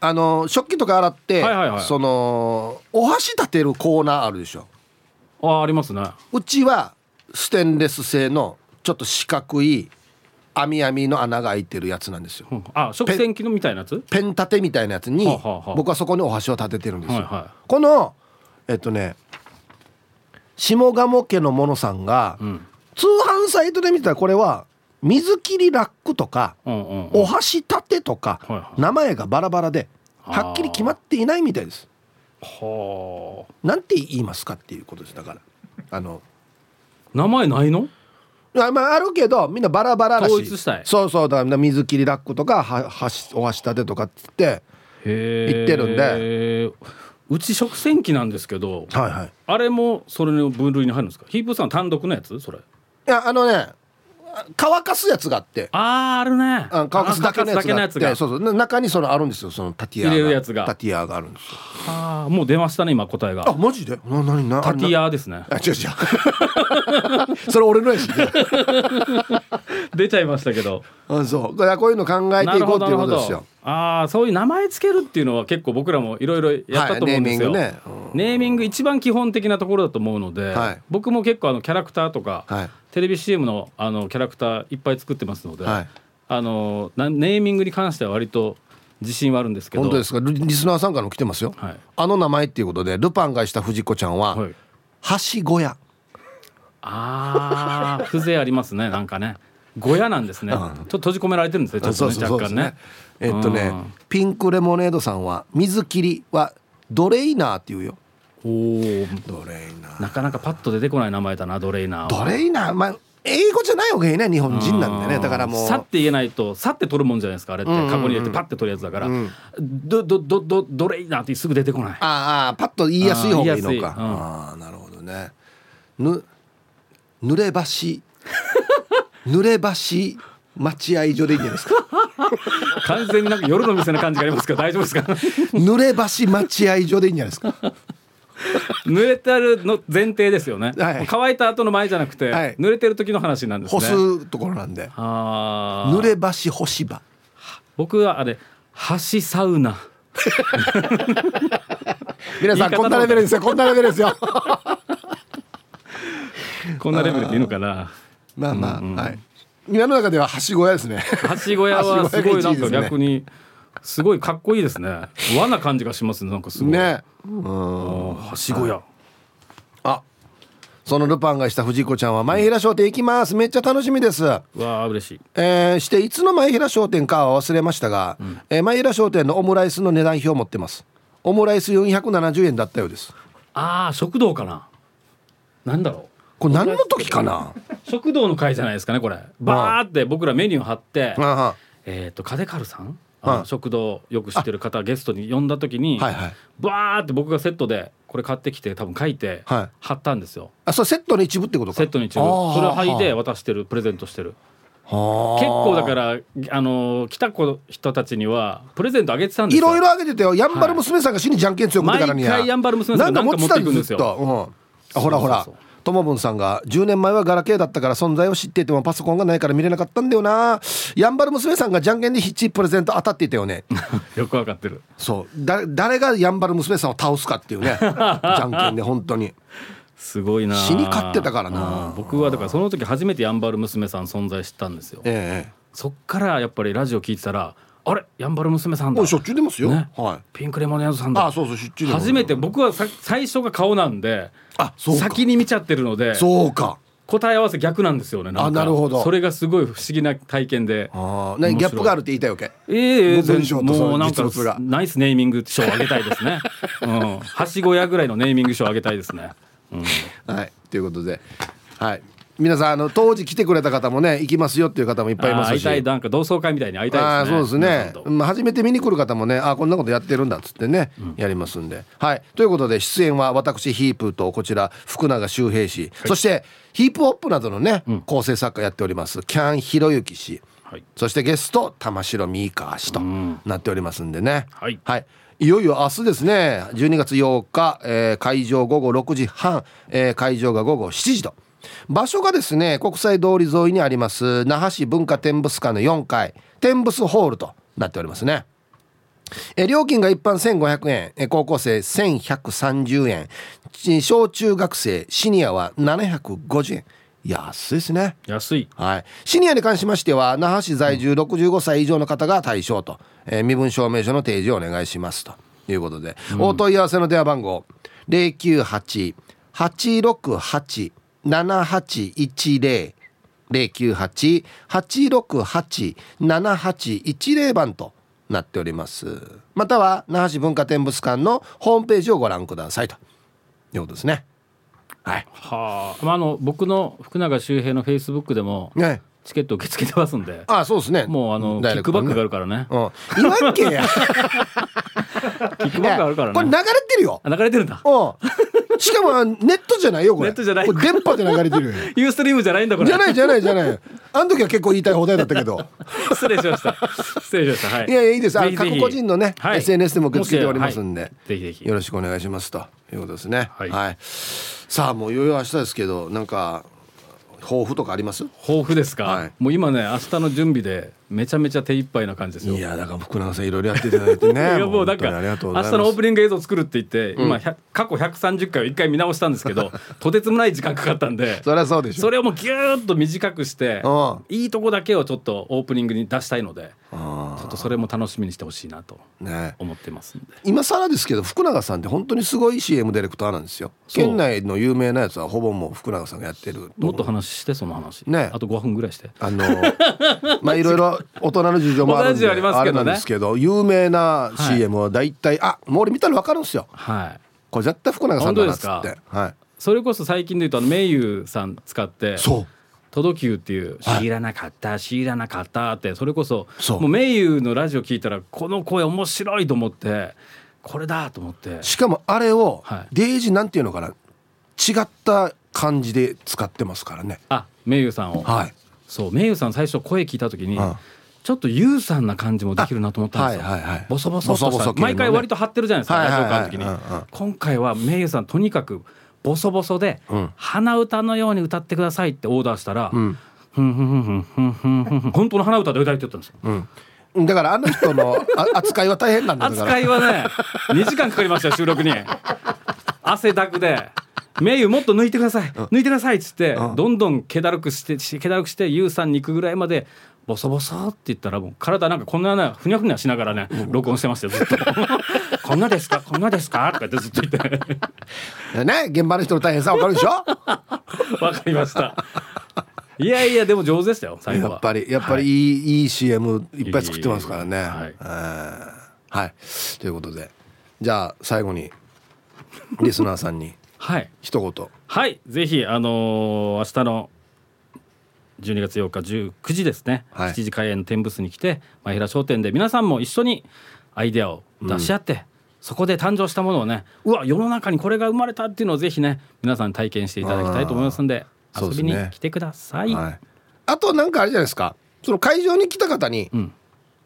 あの食器とか洗って、はいはいはい。そのお箸立てるコーナーあるでしょ。あありますね。うちはステンレス製のちょっと四角い網網の穴が開いてるやつなんですよ。うん。あ食洗機のみたいなやつ？ペン立てみたいなやつにはあはあはあ。僕はそこにお箸を立ててるんですよ、はいはこのえっとね下鴨家のものさんが、通販サイトで見たらこれは水切りラックとかお箸立てとか名前がバラバラではっきり決まっていないみたいです。はあ。なんて言いますかっていうことです。だからあの名前ないの？あまああるけどみんなバラバラらし。い統一したい。そうそうだから水切りラックとかは箸お箸立てとかっつって言ってるんで。うち食洗機なんですけどはいはい。あれもそれの分類に入るんですか？ヒープーさん単独のやつ？それ。いやあのね乾かすやつがあって。あーあるね。あ乾かすだけのやつがあって。そうそう。な中にそのあるんですよそのタティア入れるやつが。タティアが。あるんですよ。あーもう出ましたね今答えが。あマジで？な何なタティアアですね。あ違う違う。それ俺のやし 出ちゃいましたけど。あそう。だからこういうの考えていこうっていうことですよ。ああそういう名前つけるっていうのは結構僕らもいろいろやったと思うんですよ、はい。ネーミングね。うん。ネーミング一番基本的なところだと思うので、はい。僕も結構あのキャラクターとか、はいテレビ CM のあのキャラクターいっぱい作ってますので、はい。あのなネーミングに関しては割と自信はあるんですけど。本当ですかリリスナーさんからも来てますよ、はい。あの名前っていうことでルパンがした藤子ちゃんは、はい。はしごや。ああ風情ありますねなんかね。小屋なんですね、ちょっと閉じ込められてるんですねちょっとね若干ね。えっとねうん。ピンクレモネードさんは水切りはドレイナーっていうよおおドレイナー。なかなかパッと出てこない名前だなドレイナーは。ドレイナーまあ英語じゃないわけね日本人なんでね。だからもう。さって言えないとさって取るもんじゃないですかあれって。んうん。うんカゴに入れてパッて取るやつだから、どどどどどれいいなってすぐ出てこない。ああパッと言いやすい方がいいのか。ああなるほどね。ぬ濡れ橋。濡れ橋待合所でいいんじゃないですか？完全になんか夜の店の感じがありますけど大丈夫ですか？濡れ橋待合所でいいんじゃないですか？濡れてるの前提ですよね、はい。乾いた後の前じゃなくて、はい。濡れてる時の話なんですね。干すところなんで。濡れ橋干し場。僕はあれ橋サウナ。皆さんこんなレベルですよ。こんなレベルですよ。こんなレベルでいいのかな。まあまあ、はい。今の中でははしご屋ですね。はしご屋はすごいなんかはしご屋が一位ですね。逆にすごいかっこいいですね。和な感じがしますねなんかすごい、ね。はしご屋あそのルパンがした藤子ちゃんは前平商店行きます。めっちゃ楽しみです。わあ嬉しい。えーしていつの前平商店かは忘れましたが、えー前平商店のオムライスの値段表を持ってます。オムライス470円だったようです。ああ食堂かな。なんだろう。これ何の時かな？食堂の会じゃないですかねこれ。バーって僕らメニュー貼って。えっとカデカルさん食堂よく知ってる方ゲストに呼んだ時にはいはい。バーって僕がセットでこれ買ってきて多分書いてはい。貼ったんですよ。あそれセットの一部ってことか？セットに一部。それを剥いで渡してるプレゼントしてる。結構だからあの来た子人たちにはプレゼントあげてたんですよ。いろいろあげててよ。やんばる娘さんが死にじゃんけん強くてからには。毎回やんばる娘さんがなんか持ってくんですよ。うん。あほらほら。そうそうそうともぶんさんが10年前はガラケーだったから存在を知っていてもパソコンがないから見れなかったんだよな。やんばる娘さんがじゃんけんでヒッチプレゼント当たっていたよね。よくわかってる。そう。だ誰がやんばる娘さんを倒すかっていうね。じゃんけんで本当に。すごいな。死に勝ってたからな。うん。僕はだからその時初めてやんばる娘さん存在知ったんですよ。ええ。そっからやっぱりラジオ聞いてたらあれやんばる娘さんだ。もうしょっちゅう出ますよ、ね。はい。ピンクレモネードさんだ。あそうそうしょっちゅう初めて僕はさ最初が顔なんであそうか。先に見ちゃってるのでそうか。答え合わせ逆なんですよねあなるほど。それがすごい不思議な体験で。ああ何ギャップがあるって言いたいわけ。ええ文章とそのもうなんかナイスネーミング賞あげたいですね。うん、はしご屋ぐらいのネーミング賞あげたいですね。うん、はい。ということで。はい皆さんあの当時来てくれた方もね行きますよっていう方もいっぱいいますし。会いたいなんか同窓会みたいに会いたいですね。あーそうですね。まあ初めて見に来る方もねあーこんなことやってるんだっつってね、やりますんで。はい。ということで出演は私ヒープーとこちら福永周平氏、そしてヒープホップなどのね、構成作家やっておりますキャンひろゆき氏。はい。そしてゲスト玉城ミーカー氏となっておりますんでね、はい。い。よいよ明日ですね。12月8日、えー会場午後6時半、えー会場が午後7時と場所がですね国際通り沿いにあります那覇市文化展物館の4階展物ホールとなっておりますね。えー料金が一般1500円えー高校生1130円ち小中学生シニアは750円。安いですね。安い。はい、シニアに関しましては那覇市在住65歳以上の方が対象と、えー身分証明書の提示をお願いしますと。いうことで、お問い合わせの電話番号098-868-7810 098-868-7810番となっております。または那覇市文化展物館のホームページをご覧くださいと。いうことですね。はい。はあ、まああの僕の福永周平のフェイスブックでもねチケット受け付けてますんで。あそうですね。もうあのキックバックがあるからね。うん。言わんけや。キックバックあるからね。これ流れてるよ。あ流れてるんだ。うん。しかもネットじゃないよこれ。ネットじゃない。これ電波で流れてるよ。ユーストリームじゃないんだこれ。じゃないじゃないじゃない。あの時は結構言いたい放題だったけど。失礼しました。失礼しました。はい。いやいやいいです。あぜひ各個人のね、はい。SNS でも受け付けておりますんで、ぜひぜひよろしくお願いしますということですね。はい。さあもういよいよ明日ですけどなんか抱負とかあります？豊富ですか、はい。もう今ね明日の準備でめちゃめちゃ手一杯な感じですよ。いやだから福永さんいろいろやっていただいてね。いやもうなんか明日のオープニング映像作るって言って、今100過去130回を一回見直したんですけど とてつもない時間かかったんでそりゃそうでしょ。それをもうギューッと短くしてうん。いいとこだけをちょっとオープニングに出したいのであちょっとそれも楽しみにしてほしいなと思ってますんで。今更ですけど福永さんって本当にすごい CM ディレクターなんですよ。県内の有名なやつはほぼもう福永さんがやってるもっと話してその話、ね。あと5分ぐらいして。あの まあいろいろ大人の事情もあるんでありますけどね。れなんですけど有名な CM は大体、あもう俺見たら分かるんですよ。はい。これ絶対福永さんだなっつって。はい。それこそ最近で言うとあの名優さん使ってそう「トドキュー」っていう「はい知らなかった知らなかった」ってそれこそそう。もう名優のラジオ聞いたらこの声面白いと思ってこれだと思って。しかもあれをはい。デイジなんていうのかな？違った感じで使ってますからね。あ名優さんを。はいそうめいゆさん最初声聞いたときに、ちょっとゆうさんな感じもできるなと思ったんですよ。はいはいはい、ボソボソとした。毎回割と張ってるじゃないですか、ラジオ会のに、今回はめいゆさんとにかくボソボソで、うん、鼻歌のように歌ってくださいってオーダーしたら、本当の鼻歌で歌いって言ったんですよ。うん。だからあの人の 扱いは大変なんだから扱いはね2時間かかりました収録に。汗だくで。名優もっと抜いてください。抜いてください」っつってどんどん気だるくしてし気だるくして優さんに行くぐらいまでボソボソって言ったらもう体なんかこんなねふにゃふにゃしながらね録音してましたよずっと「こんなですか？こんなですか?」とか言ってずっと言って。ね現場の人の大変さ分かるでしょ？わかりました。いやいやでも上手でしたよ最後は。やっぱりやっぱりい。い,、い、い CM いっぱい作ってますからね。はいはい、はい、ということで。じゃあ最後にリスナーさんにはい。一言。はい。ぜひあのー明日の12月8日19時ですね、はい。7時開演の天ブスに来て前平商店で皆さんも一緒にアイデアを出し合って、そこで誕生したものをねうわ世の中にこれが生まれたっていうのをぜひね皆さんに体験していただきたいと思いますんで遊びに来てください。はい、あとなんかあれじゃないですか。その会場に来た方にん。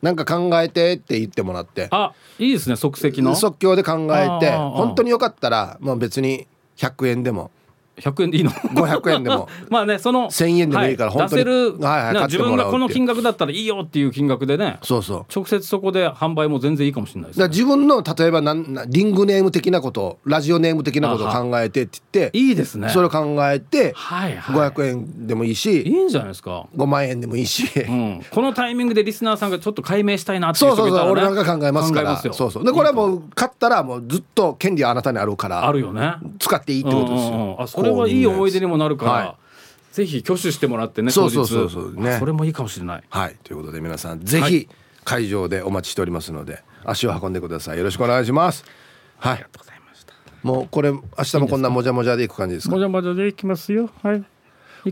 なんか考えてって言ってもらって、あいいですね即席の。即興で考えて本当によかったらもう別に100円でも。100円でいいの？500円でも。まあねその1000円でもい。いからは本当に。出せる、はいはいな自分がこの金額だったらいいよっていう金額でね。そうそう。直接そこで販売も全然いいかもしれないですね、自分の例えばなんなリングネーム的なことラジオネーム的なことを考えてって言っていいですね。それを考えてはいはい。500円でもいいいしいんじゃないですか、5万円でもいいし。うん、このタイミングでリスナーさんがちょっと解明したいなっていそうう人がいたら、ね、そうそう俺なんか考えますから。そうそう。でこれはもう買ったらもうずっと権利はあなたにあるからあるよね。使っていいってことですうんうんうんよあそれはいい思い出にもなるから、はぜひ挙手してもらってねそうそうそうそう。ね。あそれもいいかもしれない。はい。ということで皆さんぜひはい。会場でお待ちしておりますので足を運んでください。よろしくお願いします。はい。ありがとうございました。もうこれ明日もこんなもじゃもじゃでいく感じですか？もじゃもじゃでいきますよ。はい。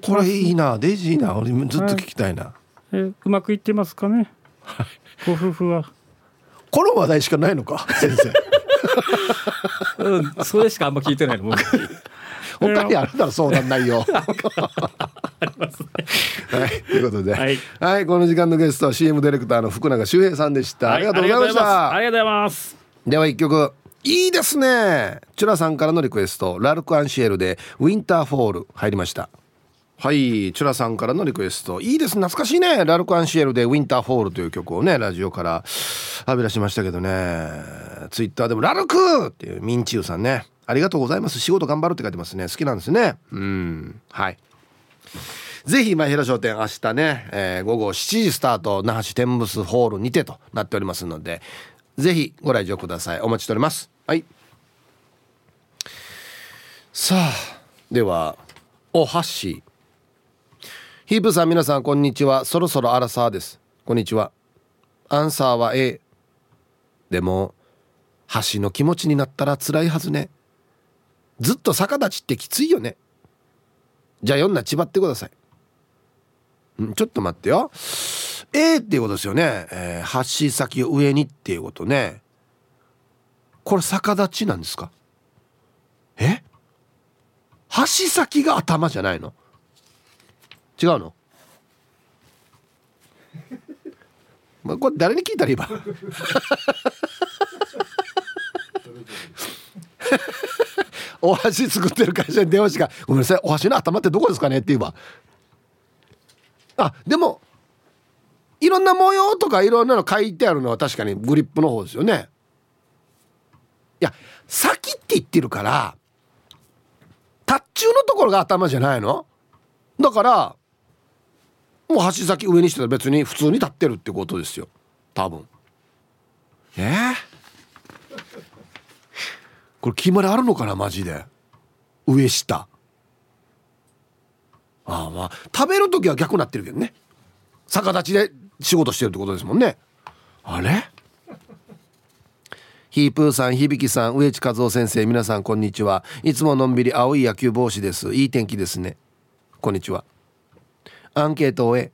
これいいな。デイジーいいな。俺ずっと聞きたいな。えーうまくいってますかね？ご夫婦は。この話題しかないのか？先 生うんそれしかあんま聞いてないの僕他にあるだろ相談内容。はい、ということで、ははいい、この時間のゲストは CM ディレクターの福永周平さんでした。ありがとうございました。ありがとうございますでは一曲。いいですね。チュラさんからのリクエスト、ラルクアンシエルでウィンターフォール入りました。はい、チュラさんからのリクエスト。いいです、懐かしいね。ラルクアンシエルでウィンターフォールという曲をね、ラジオから浴び出しましたけどね。ツイッターでもラルクっていうミンチューさんね。ありがとうございます。仕事頑張るって書いてますね。好きなんですね。うん。はい。ぜひ、前平商店、明日ね、えー午後7時スタート、那覇市天仏ホールにてとなっておりますので、ぜひご来場ください。お待ちしております。はい。さあ、では、お箸。ヒープさん、皆さん、こんにちは。そろそろアラサーです。こんにちは。アンサーは A。でも、箸の気持ちになったら辛いはずね。ずっと逆立ちってきついよね。じゃあ、読んな、ちばってください。んちょっと待ってよ。A っていうことですよね、えー、箸先を上にっていうことね。これ逆立ちなんですか？え？箸先が頭じゃないの？違うの？まあこれ誰に聞いたらいいば？お箸作ってる会社に電話しか「ごめんなさいお箸の頭ってどこですかね?」って言えばあでもいろんな模様とかいろんなの書いてあるのは確かにグリップの方ですよね。いや先って言ってるから達中のところが頭じゃないの？だからもう箸先上にしてたら別に普通に立ってるってことですよ。多分。えー、これ決まりあるのかなマジで。上下。ああまあ食べる時は逆になってるけどね。逆立ちで仕事してるってことですもんね。あれ？ヒープーさん響さん植地和夫先生皆さんこんにちは。いつものんびり青い野球帽子です。いい天気ですね。こんにちは。アンケートを終え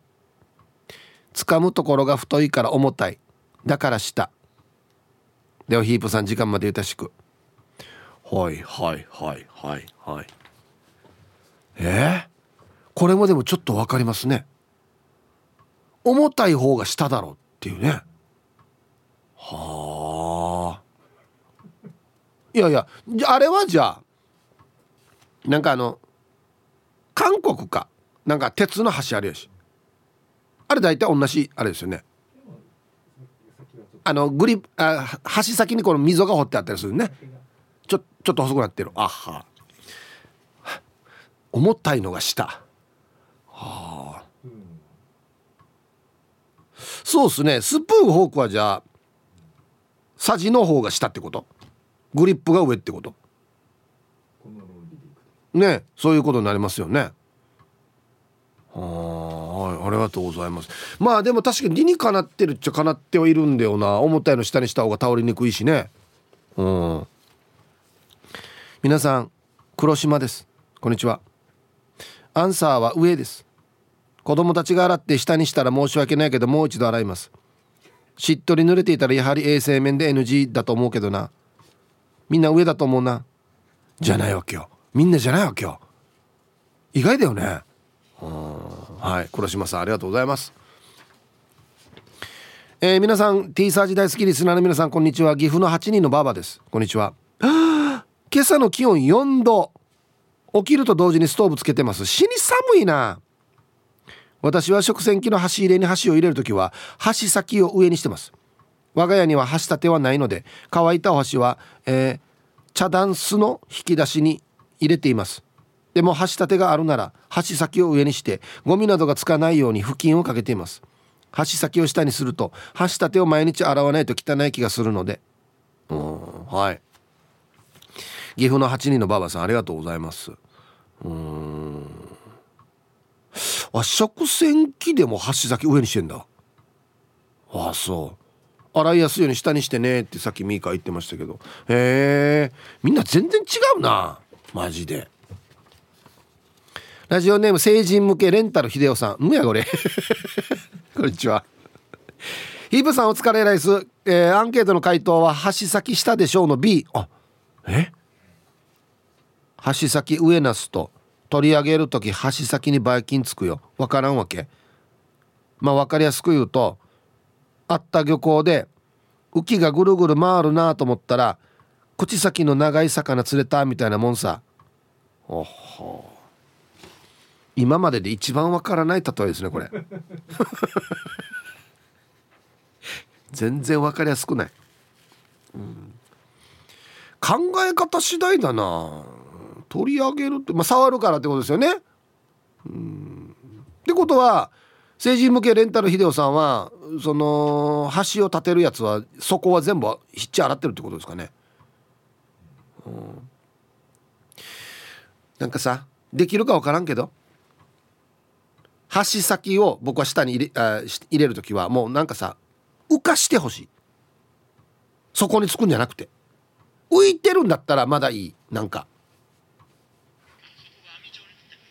掴むところが太いから重たい。だから下。ではヒープさん時間までゆたしく。はいはいはいはいはい。え？ー、これもでもちょっと分かりますね。重たい方が下だろうっていうね。はあ。いやいやあれはじゃあなんかあの韓国かなんか鉄の橋あるやし。あれ大体同じあれですよね。あのグリあ橋先にこの溝が掘ってあったりするねちょちょっと細くなってる。あは。重たいのが下。はあ。そうっすね。スプーンフォークはじゃあさじの方が下ってこと？グリップが上ってこと？ねそういうことになりますよね。はい。ありがとうございます。まあでも確かに理にかなってるっちゃかなってはいるんだよな。重たいの下にした方が倒れにくいしね。うん。皆さん黒島です。こんにちは。アンサーは上です。子供たちが洗って下にしたら申し訳ないけどもう一度洗います。しっとり濡れていたらやはり衛生面で NG だと思うけどな。みんな上だと思うな。じゃないわけよ。みんなじゃないわけよ。意外だよね。はい黒島さんありがとうございます。えー、皆さん T サージ大好きリスナーの皆さんこんにちは。岐阜の8人のバーバです。こんにちは 今朝の気温4度。起きると同時にストーブつけてます。死に寒いな。私は食洗機の箸入れに箸を入れる時は箸先を上にしてます。我が家には箸立てはないので乾いたお箸は、えー、茶ダンスの引き出しに入れています。でも箸立てがあるなら箸先を上にしてゴミなどがつかないように布巾をかけています。箸先を下にすると箸立てを毎日洗わないと汚い気がするので。うんはい。岐阜の8人のばばさんありがとうございます。うん。あ食洗機でも箸先上にしてんだ。ああそう。洗いやすいように下にしてねってさっきミーカ言ってましたけど。へえみんな全然違うな。マジで。ラジオネーム成人向けレンタル秀夫さん。むやこれ。こんにちは。ヒープさんお疲れライス、えー、アンケートの回答は箸先下でしょうの B あえ？箸先上なすと取り上げる時箸先にばい菌つくよ。わからんわけ。まあ分かりやすく言うとあった漁港で浮きがぐるぐる回るなと思ったら口先の長い魚釣れたみたいなもんさ。おほ今までで一番わからない例えですねこれ。全然わかりやすくない、うん、考え方次第だな取り上げるってまあ触るからってことですよね。うん。ってことは成人向けレンタル秀夫さんはその橋を立てるやつはそこは全部ひっちゃ洗ってるってことですかね、うん、なんかさできるか分からんけど箸先を僕は下に入れあ入れる時はもうなんかさ浮かしてほしい。そこにつくんじゃなくて。浮いてるんだったらまだいい。なんか。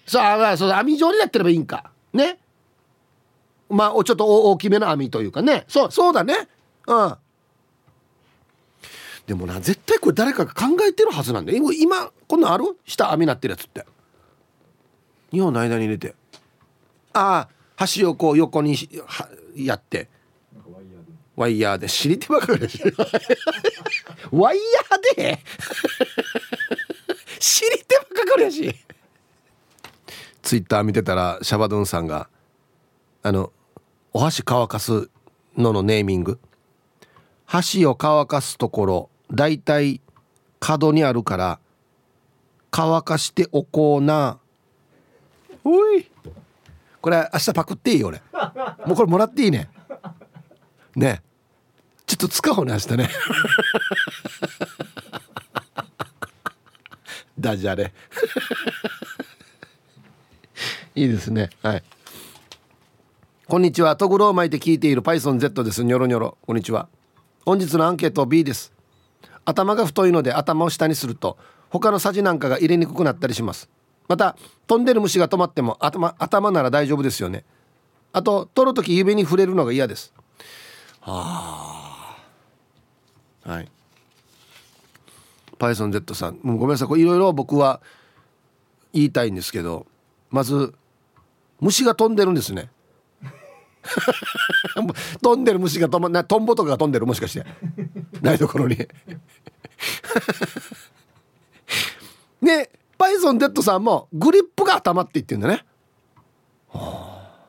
さあそう網状になってればいいんか。ね。まあちょっと大きめの網というかね。そうそうだね。うん。でもな絶対これ誰かが考えてるはずなんだよ。今こんなんある？下網なってるやつって。2本の間に入れて。ああ端をこう横にやって。ワイヤーで。知りてばかりワイヤーで？知りてばかりやし。ツイッター見てたらシャバドゥンさんがあのお箸乾かすののネーミング。箸を乾かすところだいたい角にあるから乾かしておこうな。おい。これ明日パクっていい俺。もうこれもらっていいね。ね。ちょっと使おうね明日ね。ダジャレいいですね。はい。こんにちは。トグロを巻いて聞いている PythonZ です。ニョロニョロ。こんにちは。本日のアンケート B です。頭が太いので頭を下にすると他のさじなんかが入れにくくなったりします。また飛んでる虫が止まっても頭頭なら大丈夫ですよね。あと取る時指に触れるのが嫌です。はあはい。PythonZ さん。ごめんなさい。これいろいろ僕は言いたいんですけどまず虫が飛んでるんですね。飛んでる虫が飛まなトンボとかが飛んでるもしかして。ないところに。ねパイソンデッドさんもグリップが頭って言ってんだね、はあ、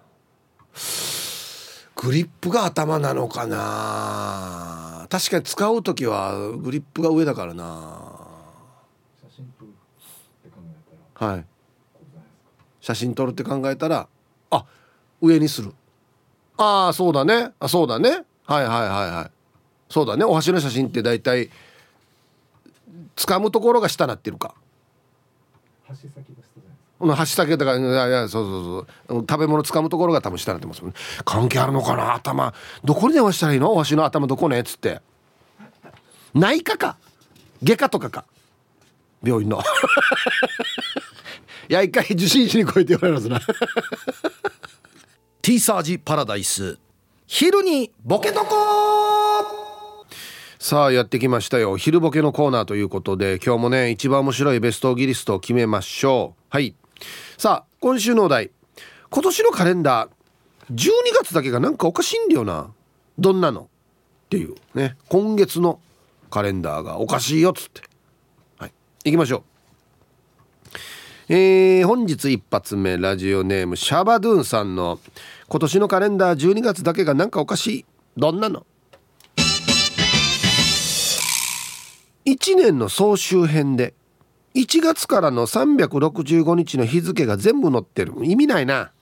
グリップが頭なのかな。確かに使う時はグリップが上だからな。はい写真撮るって考えたらあ上にする。ああそうだね。あそうだね。はいはいはいはい。そうだね。お箸の写真って大体掴むところが下なってるか。箸先が下じゃないですか。箸先だからいやいやそうそうそう。食べ物掴むところが多分下なってますもん、ね、関係あるのかな？頭。どこに電話したらいいの？お箸の頭どこね？っつって。内科か？外科とかか？病院のいや一回受診しに来いって言われますな。ティーサージパラダイス。昼にボケとこさあやってきましたよ。昼ボケのコーナーということで今日もね一番面白いベストギリストを決めましょう。はい。さあ今週のお題。今年のカレンダー12月だけがなんかおかしいんだよな。どんなの？っていうね。今月のカレンダーがおかしいよっつって。はい。行きましょうえー、本日一発目ラジオネームシャバドゥンさんの今年のカレンダー12月だけがなんかおかしい。どんなの？1年の総集編で1月からの365日の日付が全部載ってる。意味ないな。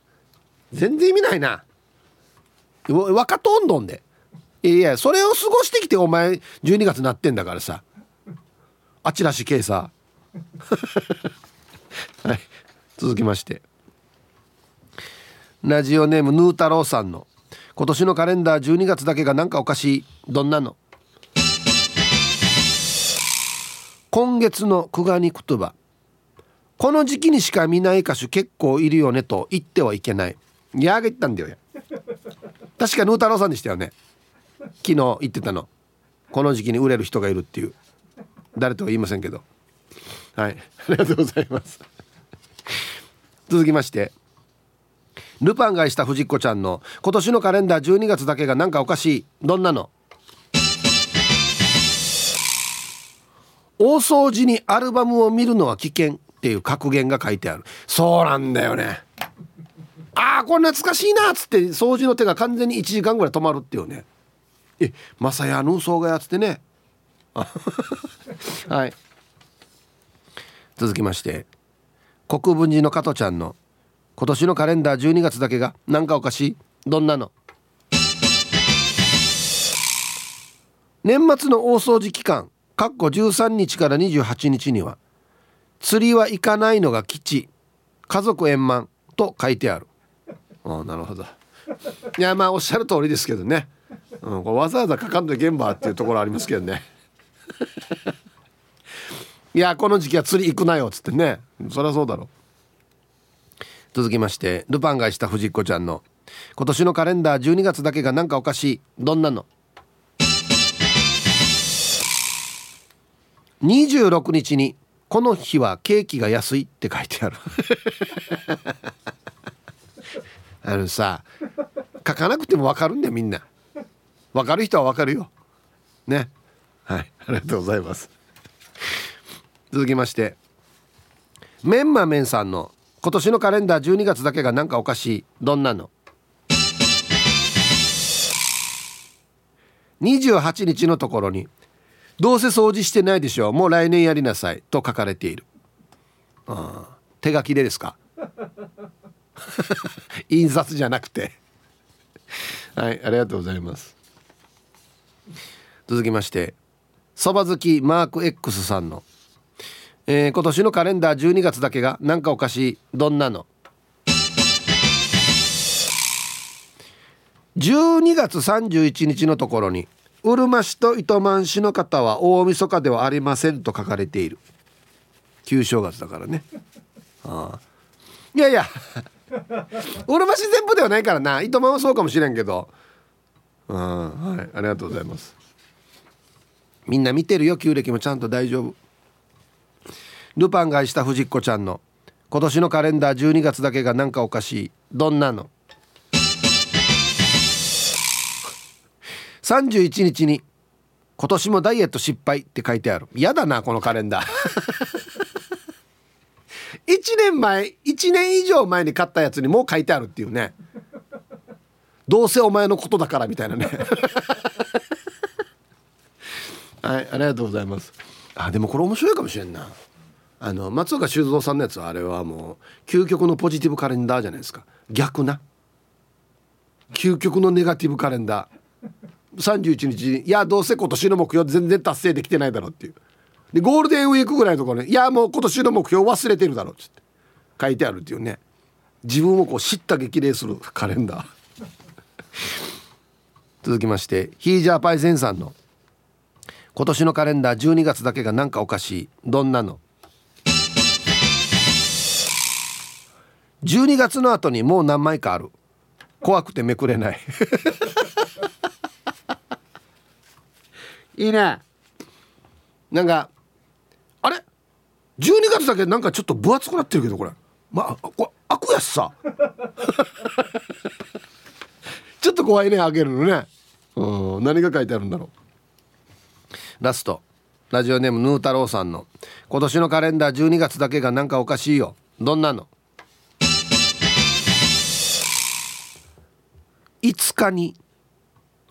全然意味ないな。若とんどんで。いやいやそれを過ごしてきてお前12月なってんだからさ。あちらしけさはい。続きまして。ラジオネームヌー太郎さんの。今年のカレンダー12月だけがなんかおかしい。どんなの？今月のクガニクトゥバこの時期にしか見ない歌手結構いるよねと言ってはいけない。いやあげたんだよ。確かヌー太郎さんでしたよね。昨日言ってたの。この時期に売れる人がいるっていう。誰とは言いませんけど。はい。ありがとうございます。続きましてルパンがした藤子ちゃんの今年のカレンダー12月だけがなんかおかしいどんなの？大掃除にアルバムを見るのは危険っていう格言が書いてある。そうなんだよね。ああこれ懐かしいなっつって掃除の手が完全に1時間ぐらい止まるっていうね。えまさやヌーソーがやつってね。はい。続きまして国分寺の加トちゃんの今年のカレンダー12月だけがなんかおかしい？どんなの？年末の大掃除期間かっこ13日から28日には釣りは行かないのが吉家族円満と書いてある。あなるほど。いやまあおっしゃる通りですけどね、うん、これわざわざ書かんと現場っていうところありますけどね いやこの時期は釣り行くなよっつってね。そりゃそうだろ続きましてルパンがした藤子ちゃんの今年のカレンダー12月だけがなんかおかしい。どんなの？26日にこの日はケーキが安いって書いてある。あのさ書かなくても分かるんだよみんな。分かる人は分かるよ。ね。はいありがとうございます。続きましてメンマメンさんの今年のカレンダー12月だけがなんかおかしい。どんなの？28日のところに「どうせ掃除してないでしょもう来年やりなさい」と書かれている。あ手書きでですか？印刷じゃなくて。はいありがとうございます。続きましてそば好きマーク X さんの、えー、今年のカレンダー12月だけがなんかおかしい。どんなの？12月31日のところにうるま市と糸満市の方は大晦日ではありませんと書かれている。旧正月だからね。ああ。いやいや。うるま市全部ではないからな。糸満はそうかもしれんけど。うんはい。ありがとうございます。みんな見てるよ。旧暦もちゃんと大丈夫。ルパンがした藤子ちゃんの。今年のカレンダー12月だけがなんかおかしい。どんなの？31日に「今年もダイエット失敗」って書いてある。嫌だなこのカレンダー。1年前1年以上前に買ったやつにもう書いてあるっていうね。どうせお前のことだからみたいなね。はいありがとうございます。あでもこれ面白いかもしれんな。あの松岡修造さんのやつはあれはもう究極のポジティブカレンダーじゃないですか。逆な。究極のネガティブカレンダー。31日いやどうせ今年の目標全然達成できてないだろうっていう。でゴールデンウィークぐらいのところに「いやもう今年の目標忘れてるだろ」っつって。書いてあるっていうね。自分をこう叱咤激励するカレンダー。続きましてヒージャーパイセンさんの今年のカレンダー12月だけがなんかおかしい。どんなの？12月の後にもう何枚かある。怖くてめくれない。いいね。なんかあれ？12月だけなんかちょっと分厚くなってるけどこれ。まあこれ開くやつさ。ちょっと怖いね開けるのね。うん何が書いてあるんだろう。ラスト。ラジオネームヌー太郎さんの。今年のカレンダー12月だけがなんかおかしいよ。どんなの？5日に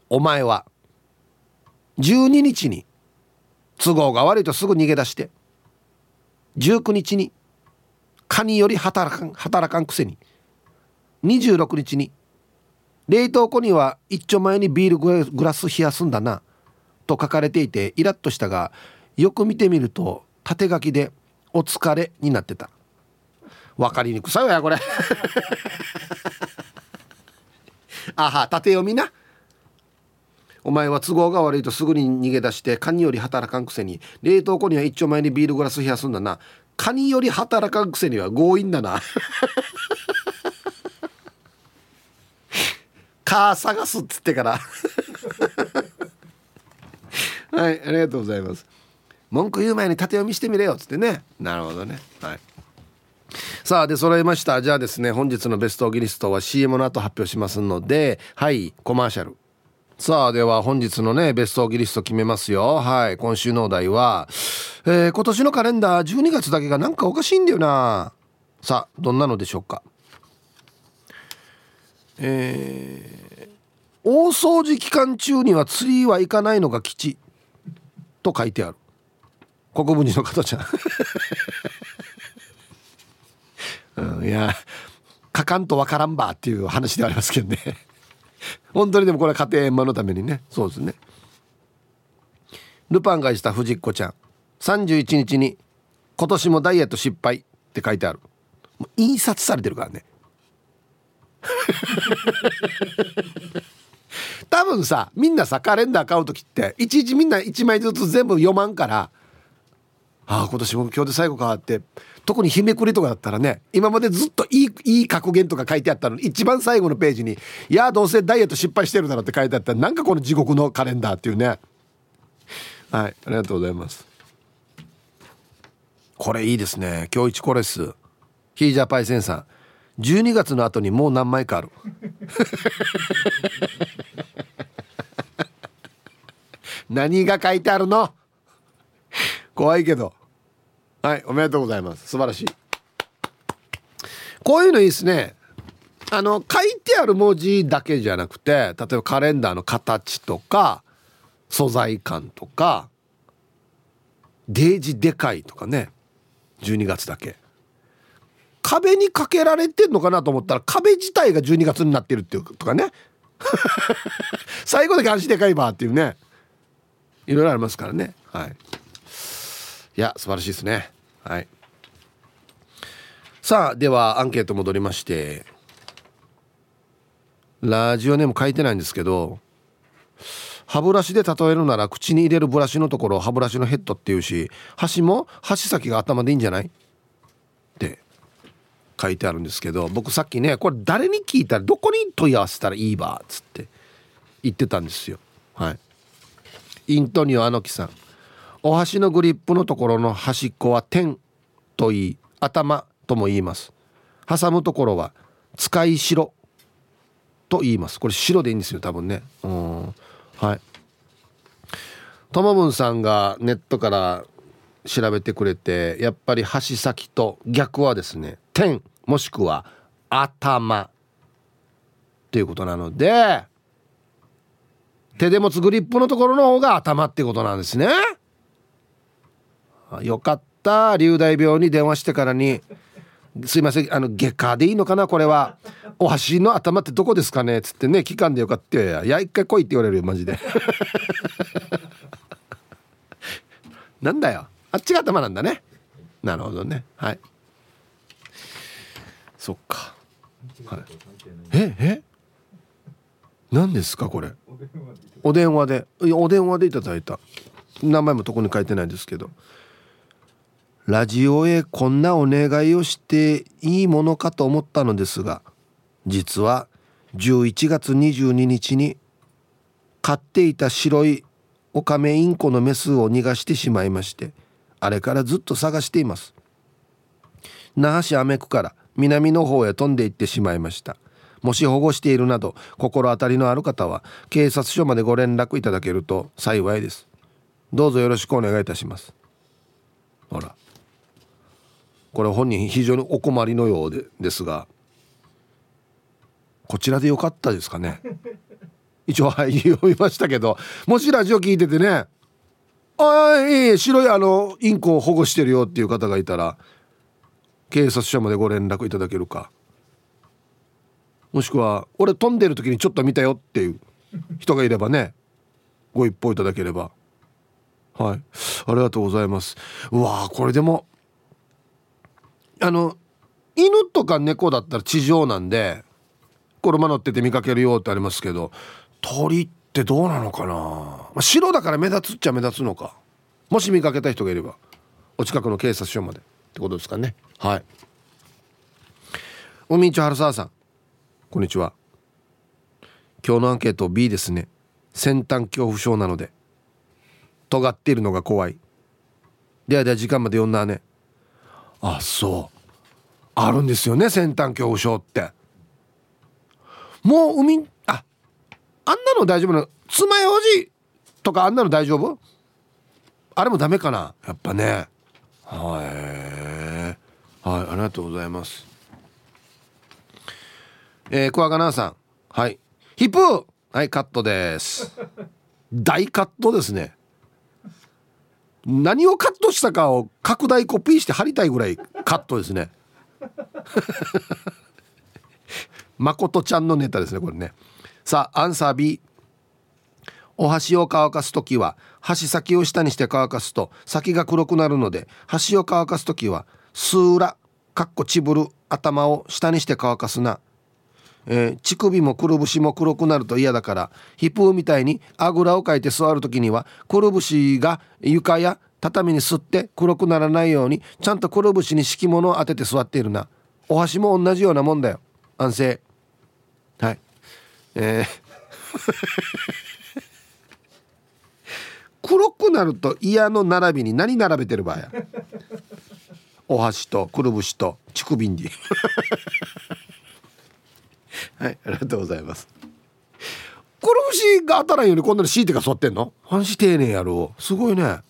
お前は12日に都合が悪いとすぐ逃げ出して19日にカニより働かん働かんくせに26日に冷凍庫には一丁前にビールグラス冷やすんだなと書かれていてイラッとしたがよく見てみると縦書きで「お疲れ」になってた。分かりにくさよやこれ。あは縦読みな。お前は都合が悪いとすぐに逃げ出してカニより働かんくせに。冷凍庫には一丁前にビールグラス冷やすんだな。カニより働かんくせには強引だな。カー探すっつってから。はいありがとうございます。文句言う前に縦読みしてみれよっつってね。なるほどね。はいさあで揃いました。じゃあですね本日のベストオギリストは CM の後発表しますのではいコマーシャル。さあでは本日のねベストオギリスト決めますよ。はい今週のお題は、えー、今年のカレンダー12月だけがなんかおかしいんだよな。さあどんなのでしょうか。えー、大掃除期間中には釣りは行かないのが吉と書いてある。国分寺の方ちゃん、うん、いやかかんとわからんばっていう話ではありますけどね。本当にでもこれは家庭円満のためにね。そうですね。ルパンがした藤子ちゃん。31日に「今年もダイエット失敗」って書いてある。もう印刷されてるからね。多分さみんなさカレンダー買う時っていちいちみんな1枚ずつ全部読まんからああ今年も今日で最後かって特に日めくりとかだったらね今までずっといいいい格言とか書いてあったのに一番最後のページに「いやどうせダイエット失敗してるだろ」って書いてあったらなんかこの地獄のカレンダーっていうね。はいありがとうございます。これいいですね。今日一これっすヒージャーパイセンさん。12月の後にもう何枚かある。何が書いてあるの？怖いけど。はいおめでとうございます。素晴らしい。こういうのいいですね。あの書いてある文字だけじゃなくて例えばカレンダーの形とか素材感とかデージでかいとかね。12月だけ。壁にかけられてんのかなと思ったら壁自体が12月になってるっていうとかね。最後だけ足でかいばっていうね。いろいろありますからね。はい。いや素晴らしいですね。はい。さあではアンケート戻りまして。ラジオネーム書いてないんですけど歯ブラシで例えるなら口に入れるブラシのところを歯ブラシのヘッドっていうし箸も箸先が頭でいいんじゃない？って書いてあるんですけど僕さっきねこれ誰に聞いたらどこに問い合わせたらいいばっつって言ってたんですよ。はい。イントニオアノキさん。お箸のグリップのところの端っこは点と言い頭とも言います。挟むところは使い白と言います。これ白でいいんですよ多分ね。うん。はい。ともぶんさんがネットから調べてくれてやっぱり箸先と逆はですね点もしくは頭ということなので手で持つグリップのところの方が頭ってことなんですね。よかった。流大病に電話してからに。すいません。あの外科でいいのかなこれは。お箸の頭ってどこですかねつってね聞かんでよかった。いや一回来いって言われるよマジで。なんだよ。あっちが頭なんだね。なるほどね。はい。そっか、はい、ええ？何ですかこれ？お電話で。お電話でいただいた。名前もとこに書いてないですけど。ラジオへこんなお願いをしていいものかと思ったのですが実は11月22日に飼っていた白いオカメインコのメスを逃がしてしまいましてあれからずっと探しています。那覇市アメ区から南の方へ飛んで行ってしまいました。もし保護しているなど心当たりのある方は警察署までご連絡いただけると幸いです。どうぞよろしくお願いいたします。ほら。これ本人非常にお困りのようでですがこちらでよかったですかね？一応はい読みましたけどもしラジオ聞いててねああいい白いあのインコを保護してるよっていう方がいたら警察署までご連絡いただけるか。もしくは俺飛んでる時にちょっと見たよっていう人がいればねご一報いただければ。はい。ありがとうございます。うわこれでもあの犬とか猫だったら地上なんで車乗ってて見かけるよってありますけど鳥ってどうなのかな、まあ、白だから目立つっちゃ目立つのか。もし見かけた人がいればお近くの警察署までってことですかね。はい。おみんち春沢さん。こんにちは。今日のアンケート B ですね。先端恐怖症なので。尖っているのが怖い。ではでは時間まで読んだね。あそう。あるんですよね先端恐怖症って。もう海ああんなの大丈夫なの爪楊枝とかあんなの大丈夫？あれもダメかな？やっぱね。はい。はいありがとうございます。えー、クワガナーさん。はい。ヒップはいカットです。大カットですね。何をカットしたかを拡大コピーして貼りたいぐらいカットですね。まことちゃんのネタですねこれね。さあアンサー B お箸を乾かす時は箸先を下にして乾かすと先が黒くなるので箸を乾かす時はスーラかっこちぶる頭を下にして乾かすな。えー、乳首もくるぶしも黒くなると嫌だからヒップーみたいにあぐらをかいて座る時にはくるぶしが床や畳に吸って黒くならないようにちゃんとくるぶしに敷物を当てて座っているな。お箸も同じようなもんだよ。安静。はい。えー。黒くなると嫌の並びに何並べてる場合や？お箸とくるぶしと乳首に。はいありがとうございます。くるぶしが当たらんようにこんなに敷いてが座ってんの？話丁寧やろ。すごいね。